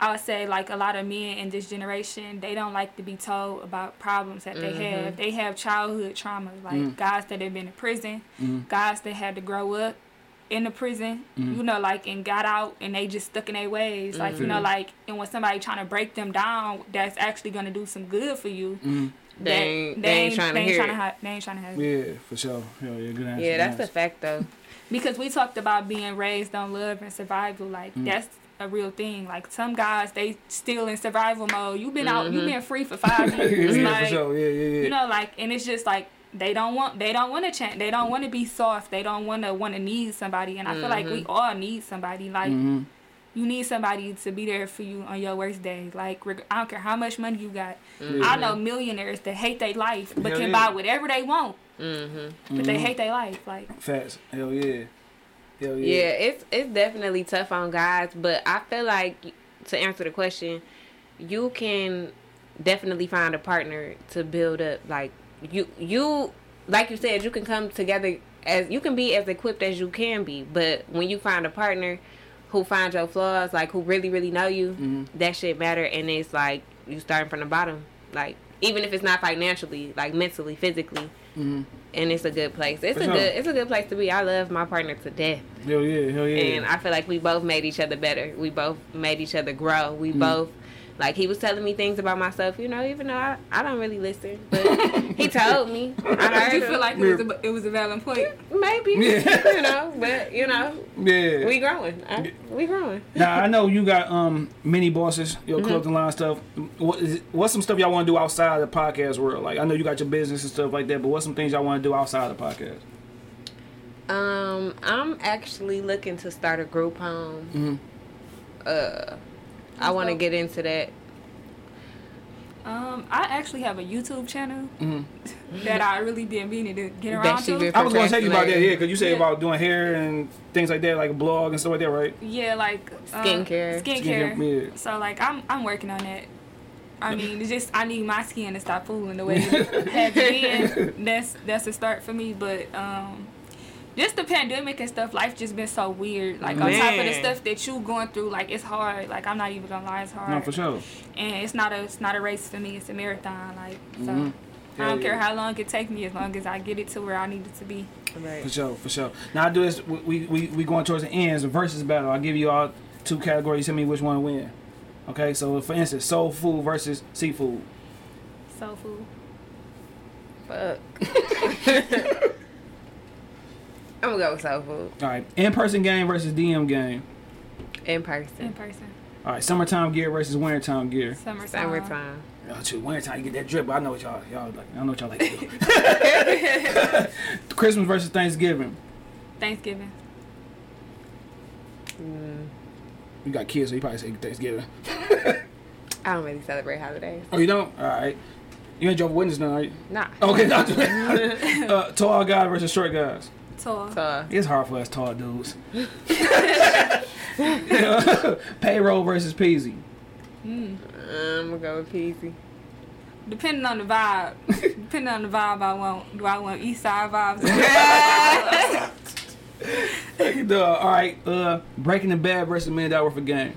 I would say like a lot of men in this generation, they don't like to be told about problems that they have. They have childhood traumas, like Mm. guys that have been in prison, Mhm. guys that had to grow up in the prison, Mhm. you know, like and got out and they just stuck in their ways. Like, you know, Mhm. like and when somebody trying to break them down, that's actually gonna do some good for you. Mhm. they ain't, they ain't trying to they ain't hear tryna it. ha- they ain't trying to have. Yeah, for sure. Hell yeah, good answer. Yeah, that's the fact though. because we talked about being raised on love and survival like Mm. that's a real thing like some guys they still in survival mode you've been out you've been free for five years yeah, like for sure. Yeah, yeah, yeah. you know like and it's just like they don't want they don't want to change they don't want to be soft they don't want to want to need somebody and i feel like we all need somebody like Mhm. you need somebody to be there for you on your worst day like reg- i don't care how much money you got Yeah. i know millionaires that hate their life but Hell can buy whatever they want Mm-hmm. but they hate their life like Facts. Hell yeah. Yeah, yeah. it's it's definitely tough on guys, but I feel like to answer the question, you can definitely find a partner to build up. Like you, you, like you said, you can come together as you can be as equipped as you can be. But when you find a partner who finds your flaws, like who really really know you, Mhm. that shit matter. And it's like you starting from the bottom, like even if it's not financially, like mentally, physically. Mhm. And it's a good place. It's For a sure. good. It's a good place to be. I love my partner to death Hell yeah. Hell yeah. and I feel like we both made each other better. We both made each other grow. We both like he was telling me things about myself, you know, even though I, I don't really listen, but he told me. I heard you him. feel like it was, a, it was a valid point maybe, Yeah. you know, but you know, yeah. we growing. I, we growing. now I know you got um mini bosses, your Mm-hmm. clothing line stuff. What is what's some stuff y'all want to do outside of the podcast world? Like I know you got your business and stuff like that, but what's some things y'all want to do outside of the podcast? Um, I'm actually looking to start a group home. Mm-hmm. Uh, I want to get into that. Um, I actually have a YouTube channel Mhm. that I really didn't mean to get around to. I was gonna tell you about that, yeah, because you said Yeah. about doing hair and things like that, like a blog and stuff like that, right? Yeah, like uh, Skincare. Skincare. Skincare, yeah. So like I'm I'm working on that. I mean, it's just I need my skin to stop fooling the way it had been. That's that's a start for me. But um, just the pandemic and stuff, life just been so weird. Like on top of the stuff that you going through, like it's hard. Like I'm not even gonna lie, it's hard. No, for sure. And it's not a it's not a race for me. It's a marathon. Like so. Mhm. I don't Hell care how long it take me, as long as I get it to where I need it to be. Right. For sure, for sure. Now I do this. We we we going towards the ends. The versus battle. I'll give you all two categories. Tell me which one win. Okay, so for instance, soul food versus seafood. Soul food. Fuck. I'm gonna go with soul food All right, in person game versus DM game. in person. In person. person. All right, summertime gear versus wintertime gear. Summertime. Summertime. Oh, shoot, wintertime you get that drip. But I know what y'all y'all like. I know what y'all like to do. Christmas versus Thanksgiving. Thanksgiving. Mm, You got kids, so you probably say Thanksgiving. I don't really celebrate holidays. Oh, you don't? All right. You ain't Jehovah's Witness now, are you? Nah. Okay, not uh, tall guys versus short guys. Tall. So, It's hard for us tall dudes. Payroll versus Peasy. Mm. I'm gonna go with peasy. Depending on the vibe. Depending on the vibe I want. Do I want east side vibes? Uh, all right, uh, Breaking the Bad versus Million Dollaz Worth of Game.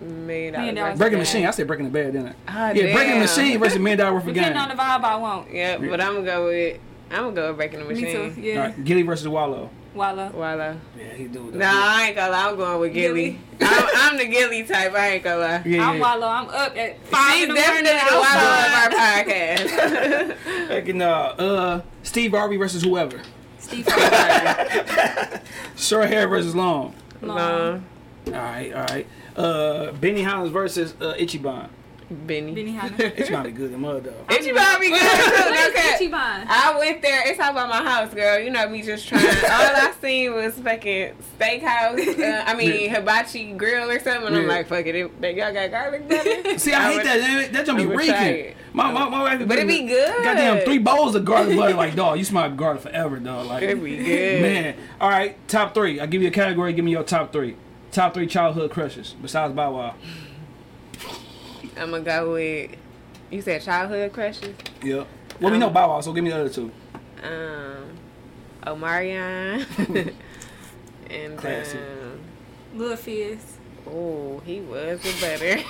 Million Million dollar dollars. Breaking the. Machine. I said Breaking the Bad, didn't I? Ah, yeah, Breaking the. Machine versus Million Dollaz Worth of Game. Depending on the vibe I want. Yeah, but I'm gonna go with I'm gonna go with breaking the Machine. Me machine. too. Yeah. right, Gillie versus Wallo. Wallo. Voila. Yeah, he do. Nah, I ain't gonna lie. I'm going with Gillie. I'm, I'm the Gillie type. I ain't gonna lie. Yeah, I'm yeah. Wallo. I'm up at five She's in the morning. definitely the Wallo outside. of our podcast. Fucking, uh, uh, Steve Harvey versus whoever. Steve Harvey. Short hair versus long. Long. Long. All right, all right. Uh, Benny Higgins versus uh, Ichiban. Benny. Benihana. Ichiban is good in mud though. Ichiban be good too. No cap. Ichiban. I went there. It's all about my house, girl. You know me just trying. All I seen was fucking steakhouse. Uh, I mean hibachi grill or something. And I'm like, fuck it. it they, y'all got garlic butter. See, I, hate would- that. That, that don't be I would try reeking. My, my, my wife But it be good. Goddamn, three bowls of garlic butter. Like, dog, you smell garlic forever, dog. Like, It be good. man. All right, top three. I'll give you a category. Give me your top three. Top three childhood crushes besides Bow Wow. I'm gonna go with. You said childhood crushes. Yep. Well, we know Bow Wow, so give me the other two. Um, Omarion. and Classic. um, Lil Fizz. oh, he was a butter.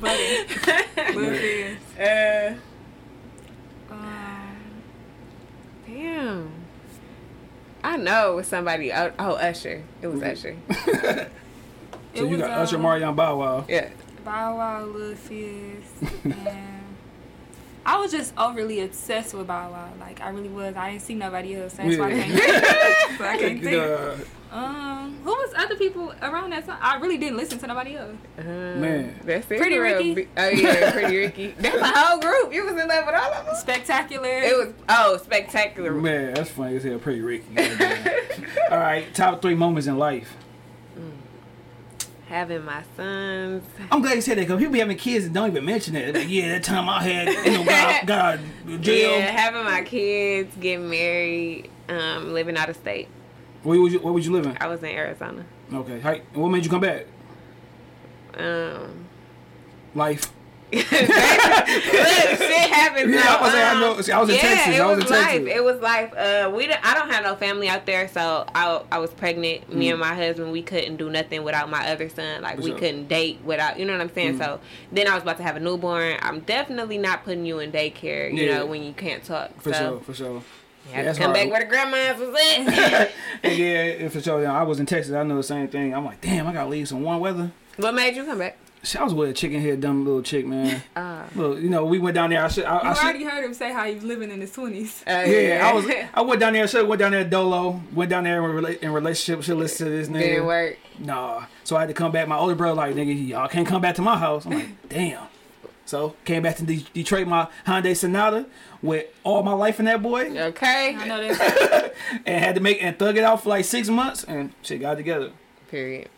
Butter. Lil Fizz. uh, Um, damn. I know it was somebody. Oh, oh, Usher. It was Usher. it So you was, got Usher, um, Marion, Bow Wow. Yeah. Bow Wow, Lil Fizz, and I was just overly obsessed with Bow Wow. Like I really was. I didn't see nobody else. That's why I Yeah. can't. so I can't think. Uh, Um, who was other people around that time? I really didn't listen to nobody else. Uh, Man. That's it. Pretty for real. Ricky. Be- Oh yeah, Pretty Ricky. That's a whole group. You was in love with all of them. Spectacular. It was oh spectacular. man, that's funny as hell. Pretty Ricky. All right, top three moments in life. Having my sons. I'm glad you said that because people be having kids and don't even mention it. Like, yeah, that time I had, you know, got, got jail. Yeah, having my kids, getting married, um, living out of state. Where would you Where would you live in? I was in Arizona. Okay. Hi. What made you come back? Um, Life. look, shit happens. Yeah, now. I was saying, I know- Um, see, I was in yeah, Texas. It I was was, in Texas. life. It was life. Uh, we I don't have no family out there, so I I was pregnant. Me Mm. and my husband, we couldn't do nothing without my other son. Like we couldn't date without, you know what I'm saying. Mm. So then I was about to have a newborn. I'm definitely not putting you in daycare. You Yeah. know when you can't talk. For so sure. For sure. You Yeah, that's come hard. back where the grandmas was at. And yeah, for sure. Yeah, I was in Texas. I know the same thing. I'm like, damn, I gotta leave some warm weather. what made you come back? Shit, I was with a chicken head, dumb little chick, man. Uh, Look, you know, we went down there. I should. I, you I should already heard him say how he was living in his twenties. uh, yeah, I was. I went down there. I should went down there. At Dolo went down there in, rela- in relationship. Should listen to this nigga. Didn't work. Nah. So I had to come back. My older brother like, nigga, y'all can't come back to my house. I'm like, damn. So came back to De- Detroit, my Hyundai Sonata with all my life in that boy, Okay. I know that. and had to make and thug it out for like six months, and shit got together. Period.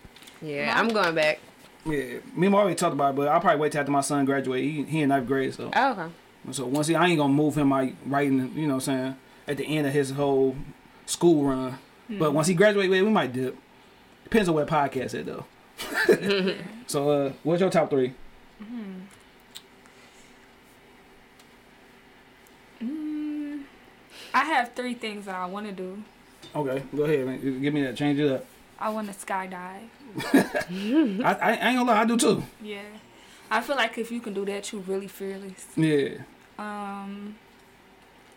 Yeah, My- I'm going back. Yeah, me and already talked about it, but I'll probably wait till after my son graduate. He he in ninth grade, so Oh, okay. so once he, I ain't gonna move him like right in, you know, what I'm saying at the end of his whole school run. But once he graduate, we might dip. Depends on what podcast at though. so, uh, what's your top three? Mm, I have three things that I want to do. Okay, go ahead, man. Give me that. Change it up. I want to skydive. I, I, ain't gonna lie, I do too. Yeah. I feel like if you can do that, you really fearless. Yeah, Um,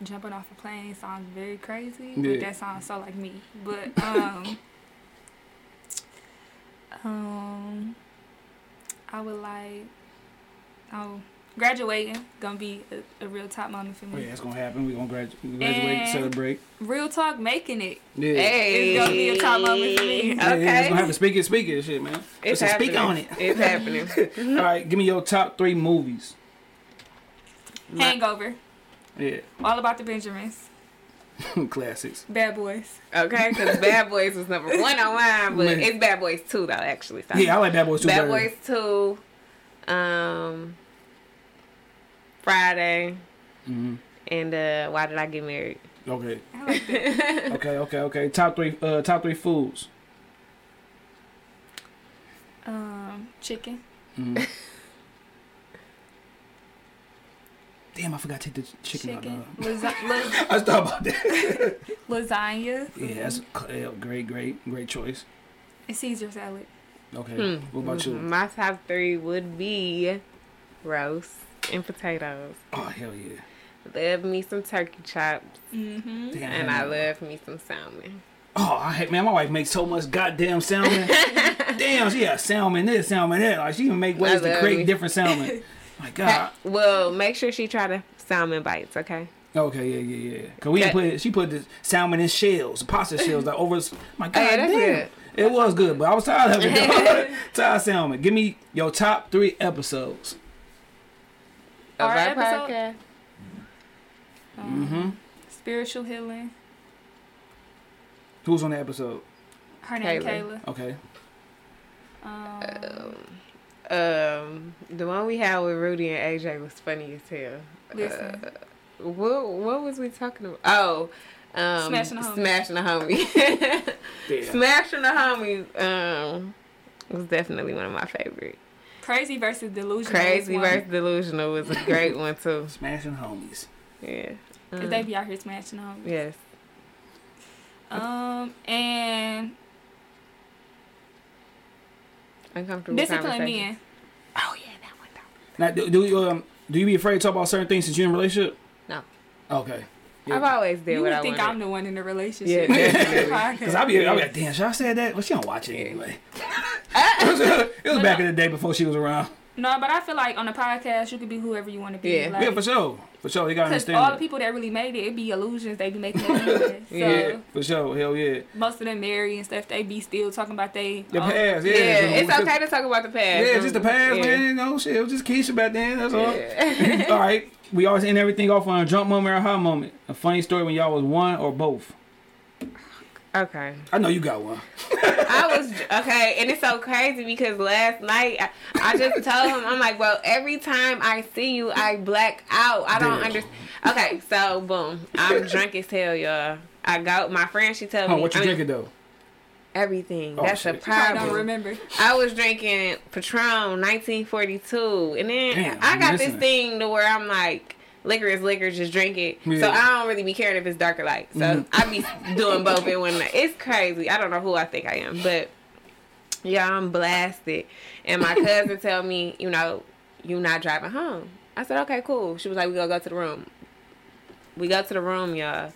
jumping off a plane sounds very crazy, Yeah. but that sounds so like me. But um, um, I would like, oh, graduating gonna be a, a real top moment for oh, me. yeah, it's gonna happen. We're gonna gradu- graduate, And- celebrate. Real talk, making it. Yeah. Hey. It's gonna be a top moment for me. Yeah, yeah, it's gonna happen. Speak it, speak it, shit, man. It's Listen, happening. speak on it. It's happening. All right, give me your top three movies. Hangover, Yeah, All About the Benjamins, classics. Bad Boys. Okay, because Bad Boys was number one on mine, but Man. it's Bad Boys 2, though, actually. So. Yeah, I like Bad Boys too. Bad better. Boys 2, um, Friday, Mhm. and uh, Why Did I Get Married? Okay, like okay, okay, okay. Top three, uh, top three foods. um, chicken, Mhm. Damn, I forgot to take the chicken, out. chicken, dog. Lasa- I thought about that. lasagna, Yeah, that's a yeah, great, great, great choice. and Caesar salad. Okay, Hmm. what about you? My top three would be roast and potatoes. Oh hell yeah! Love me some turkey chops, Mm-hmm. Damn, and I love me some salmon. Oh, I hate man. My wife makes so much goddamn salmon. Damn, she got salmon this, salmon that. Like she even make ways to create me. different salmon. My God. Well, make sure she try the salmon bites, okay? Okay, yeah, yeah, yeah. Cause we That- put she put the salmon in shells, pasta shells, like over. My God, Oh, yeah, damn. good. It was good, but I was tired of it. tired of salmon. Give me your top three episodes. Of Our our episode? podcast. Um, Mm-hmm. Spiritual healing. Who's on the episode? Her name Kayla. Kayla. Okay. Um, Um, the one we had with Rudy and AJ was funny as hell. listen, Uh, what what was we talking about? Oh, um, Smashing the Homie. Smashing the homie. Yeah. Smashing the homie. Um, was definitely one of my favorite. Crazy versus delusional. Crazy is one. versus delusional was a great one too. Smashing homies. Yeah. Cause Um, they be out here smashing homies. yes. Um, and Uncomfortable discipline conversation. men. Oh yeah, that one. Now, do, do you um do you be afraid to talk about certain things since you're in a relationship? No. Okay. I've always did You what would I think wanted. I'm the one in the relationship. Yeah, definitely. Cause I'll be, I'll be like, damn, should I say that? Well, she don't watch it anyway. it was, it was back in the day before she was around. No, but I feel like on a podcast you could be whoever you want to be. Yeah. Like, yeah, for sure, for sure. You gotta understand. all the people that really made it, it be illusions. They be making it. So yeah, for sure. Hell yeah. most of them married and stuff. They be still talking about they. The oh, past, yeah. Yeah, it's Just- okay to talk about the past. Yeah, just the past, Yeah. man. You know, shit. It was just Keisha back then. That's all. Yeah. all right. We always end everything off on a jump moment or a hot moment. A funny story when y'all was one or both. okay. I know you got one. I was okay, and it's so crazy because last night I, I just told him I'm like, well, every time I see you, I black out. I don't understand. Okay, so boom, I'm drunk as hell, y'all. I go. My friend, she told Huh, me what you I mean, drinking though? Everything. Oh, That's shit. a She probably don't problem. remember. I was drinking Patron 1942, and then Damn, I got this thing to where I'm like, liquor is liquor, just drink it. Yeah. So I don't really be caring if it's dark or light. So Mhm. I be doing both in one night. It's crazy. I don't know who I think I am, but yeah, I'm blasted. And my cousin tell me, you know, you not driving home. I said, okay, cool. She was like, we gonna go to the room. We go to the room, y'all.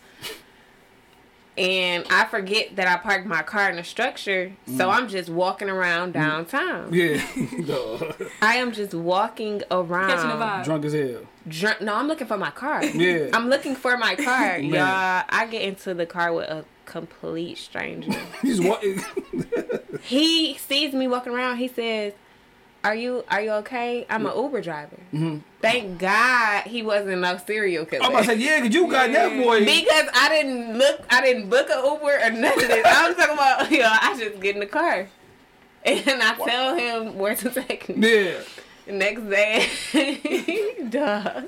And I forget that I parked my car in a structure, so mm. I'm just walking around mm. downtown. Yeah. Duh. I am just walking Catching the around. vibe. Drunk as hell. Drunk. No, I'm looking for my car. Yeah. I'm looking for my car, Man. y'all. I get into the car with a complete stranger. You just walk. he sees me walking around. He says, "Are you Are you okay? I'm an Uber driver." Mhm. Thank God he wasn't no serial killer. I'm about to say, yeah, cause you got that boy. because I didn't look, I didn't book an Uber or nothing. I'm talking about, you know, I just get in the car. and I tell him where to take me. Yeah. Next day, duh.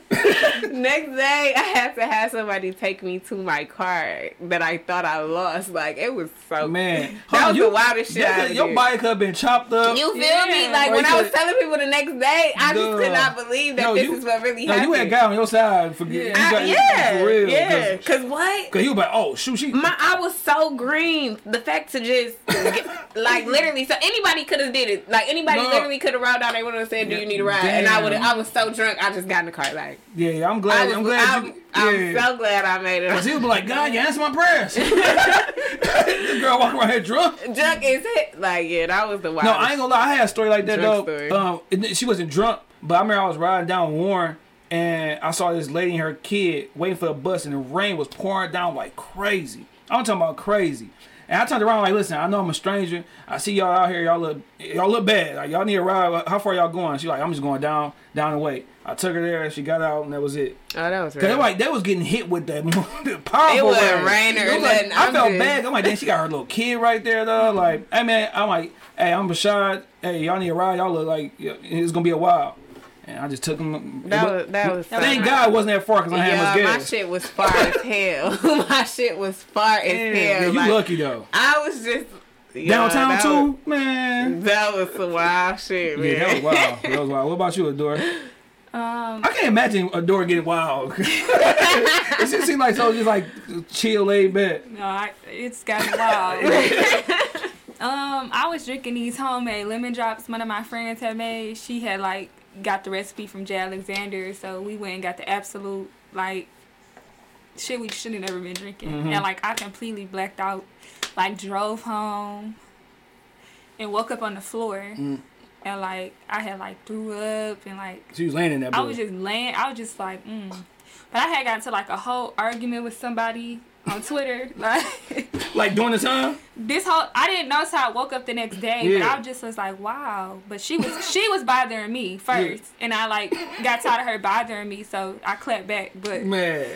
Next day, I had to have somebody take me to my car that I thought I lost. Like it was so Man, That Hold was on, the wildest shit I that- ever Your did. bike could have been chopped up. You feel Yeah. me? Like Or when you I was telling people the next day, I just could not believe that No, this you- is what really no, happened. you had a guy on your side for Yeah. you I- got, yeah, for real. yeah. Cause, what? Cause you he was like, oh shoot, she. My I was so green. The fact to just get, like literally, so anybody could have did it. Like anybody No. literally could have rolled down. They would have said, "Do you need a ride?" And I would. I was so drunk. I just got in the car. Like yeah, yeah, I'm glad. was. I'm glad. I'm, you, I'm so glad I made it. Cause would be like, God, you answer my prayers. this girl walking around here drunk. drunk is it? Like yeah, that was the wild. No, I ain't gonna lie. I had a story like that Drunk though. story. Um, it- she wasn't drunk, but I remember I was riding down Warren and I saw this lady and her kid waiting for a bus, and the rain was pouring down like crazy. I'm talking about crazy. And I turned around like, listen, I know I'm a stranger. I see y'all out here. Y'all look, y'all look bad. Like y'all need a ride. How far y'all going? She like, I'm just going down, down the way. I took her there. She got out, and that was it. Oh, that was Cause they like they was getting hit with that powerful. It wasn't rain. or nothing. I felt just- bad. I'm like, then she got her little kid right there though. Like, hey man, I'm like, hey, I'm Bashad. Hey, y'all need a ride. Y'all look like it's gonna be a while. And I just took them. That was that was. Thank so God it wasn't that far because I had Yeah, much my gas. shit was far as hell. my shit was far as Yeah, hell. yeah, you like, lucky though. I was just Downtown that too, man. That was some wild shit, man. Yeah, that was wild. That was wild. What about you, Adore? Um, I can't imagine Adore getting wild. it just seemed like so just like chill, laid back. no, I, it's got wild. um, I was drinking these homemade lemon drops. One of my friends had made. She had like got the recipe from Jay Alexander, so we went and got the absolute like shit we should have never been drinking. Mhm. And like I completely blacked out. Like drove home and woke up on the floor. Mm. And like I had like threw up and like She was laying in that. I was just laying. I was just like, mm. But I had got to like a whole argument with somebody on Twitter. Like like during the time. this whole, I didn't notice how I woke up the next day. Yeah. But I just was like, wow. But she was she was bothering me first, and I like got tired of her bothering me, so I clapped back. But Man.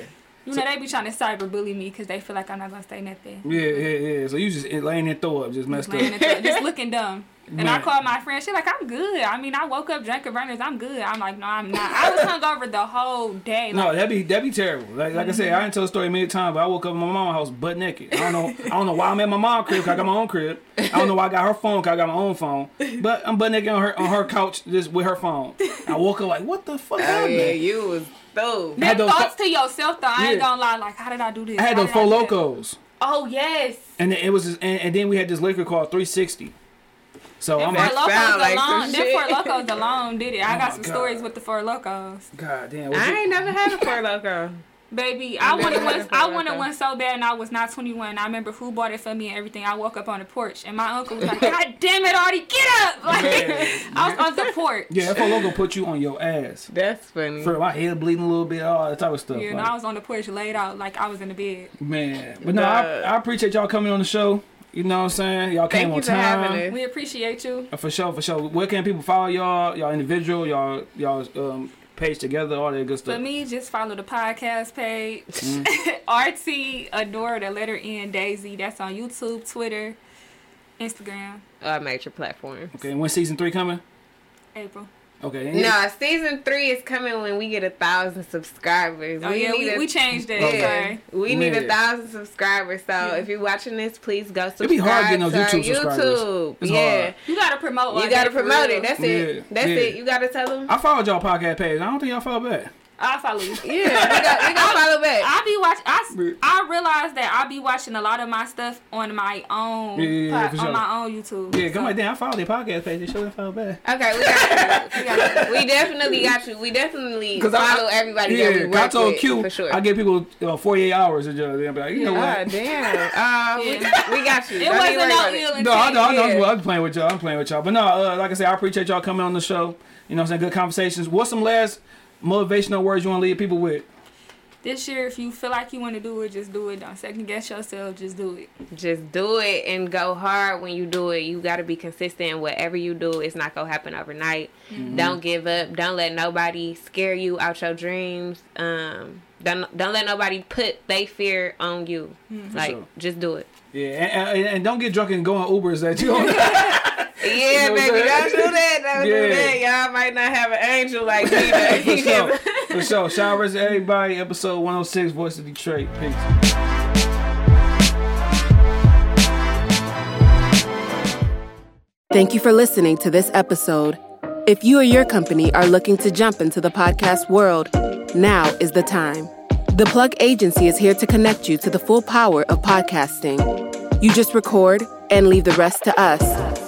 you know they be trying to cyber bully me because they feel like I'm not gonna say nothing. Yeah, yeah, yeah. So you just laying there throw up, just messed Just, up. just looking dumb. And I called my friend. She's like, I'm good. I mean, I woke up, drank a Vernors. I'm good. I'm like, no, I'm not. I was hungover the whole day. No, that'd be that'd be terrible. Like, like I said, I didn't tell the story many times, but I woke up in my mom's house butt naked. I don't know. I don't know why I'm at my mom's crib. 'cause I got my own crib. I don't know why I got her phone. 'cause I got my own phone. But I'm butt naked on her on her couch just with her phone. I woke up like, what the fuck Oh happened? yeah, you was through. I had Them those thoughts fo- to yourself, though. I ain't gonna lie. Like, how did I do this? I had How those Four Lokos, Oh yes. and it was, just, and, and then we had this liquor called 360. So I'm Them like, Four Lokos sound like alone. Them shit. Four Lokos alone did it. I Oh got some God. stories with the Four Lokos. God damn. I it- ain't never had a Four Loko. Baby, I never wanted one. I wanted one so bad, and I was not 21. I remember who bought it for me and everything. I woke up on the porch, and my uncle was like, "God damn it, Artie, get up!" Like, Yeah. I was on the porch. Yeah, that Four Loko put you on your ass. That's funny. For my head bleeding a little bit, all that type of stuff. Yeah, and like- I was on the porch laid out like I was in the bed. Man, but no, I, I appreciate y'all coming on the show. You know what I'm saying? Y'all came Thank on for time. us. We appreciate you. Uh, For sure, for sure. Where can people follow y'all? Y'all individual, y'all y'all um page together, all that good stuff. For me, just follow the podcast page. Mm. RT Adore the letter N Daisy. That's on YouTube, Twitter, Instagram. Uh, major platforms. Okay, and when season three coming? April. Okay. and No, season three is coming when we get a thousand subscribers. Oh yeah, need we, a- we changed that. Okay. We need a thousand subscribers. So Yeah. if you're watching this, please go subscribe. It be hard getting those to YouTube subscribers. YouTube. It's yeah. hard. You gotta promote. You gotta promote real. it. That's Yeah, it. That's yeah. it. You gotta tell them. I followed y'all podcast page. I don't think y'all follow back. I follow you. Yeah, we got we got follow back. I be watch. I, I realize that I be watching a lot of my stuff on my own Yeah, yeah, yeah, pod- for sure. on my own YouTube. Yeah, come So, on, damn, I followed their podcast page. They should have followed back. Okay, we got you. we gotta- We definitely got you. We definitely 'Cause I- follow everybody that we Yeah, work 'cause I told with, Q, for sure. I give people uh, 48 hours to just they'll be like, you know Ah, what? damn. Uh, Yeah. we, we got you. It Don't wasn't no about ill intent. No, I know, I know. Yeah. I'm playing with y'all. I'm playing with y'all. But no, uh, like I said, I appreciate y'all coming on the show. You know what I'm saying? Good conversations. What's some last motivational words you want to leave people with? This year, if you feel like you want to do it, just do it. Don't second guess yourself. Just do it. Just do it and go hard when you do it. You got to be consistent. Whatever you do, it's not gonna happen overnight. Mm-hmm. Don't give up. Don't let nobody scare you out your dreams. Um, don't don't let nobody put they fear on you. Like sure. just do it. Yeah, and, and, and don't get drunk and go on Ubers that you don't. Yeah, know what baby, I'm don't do that. Don't do that. Y'all might not have an angel like me. For sure. For sure. Shout out to everybody. Episode 106, Voice of Detroit. Peace. Thank you for listening to this episode. If you or your company are looking to jump into the podcast world, now is the time. The Plug Agency is here to connect you to the full power of podcasting. You just record and leave the rest to us.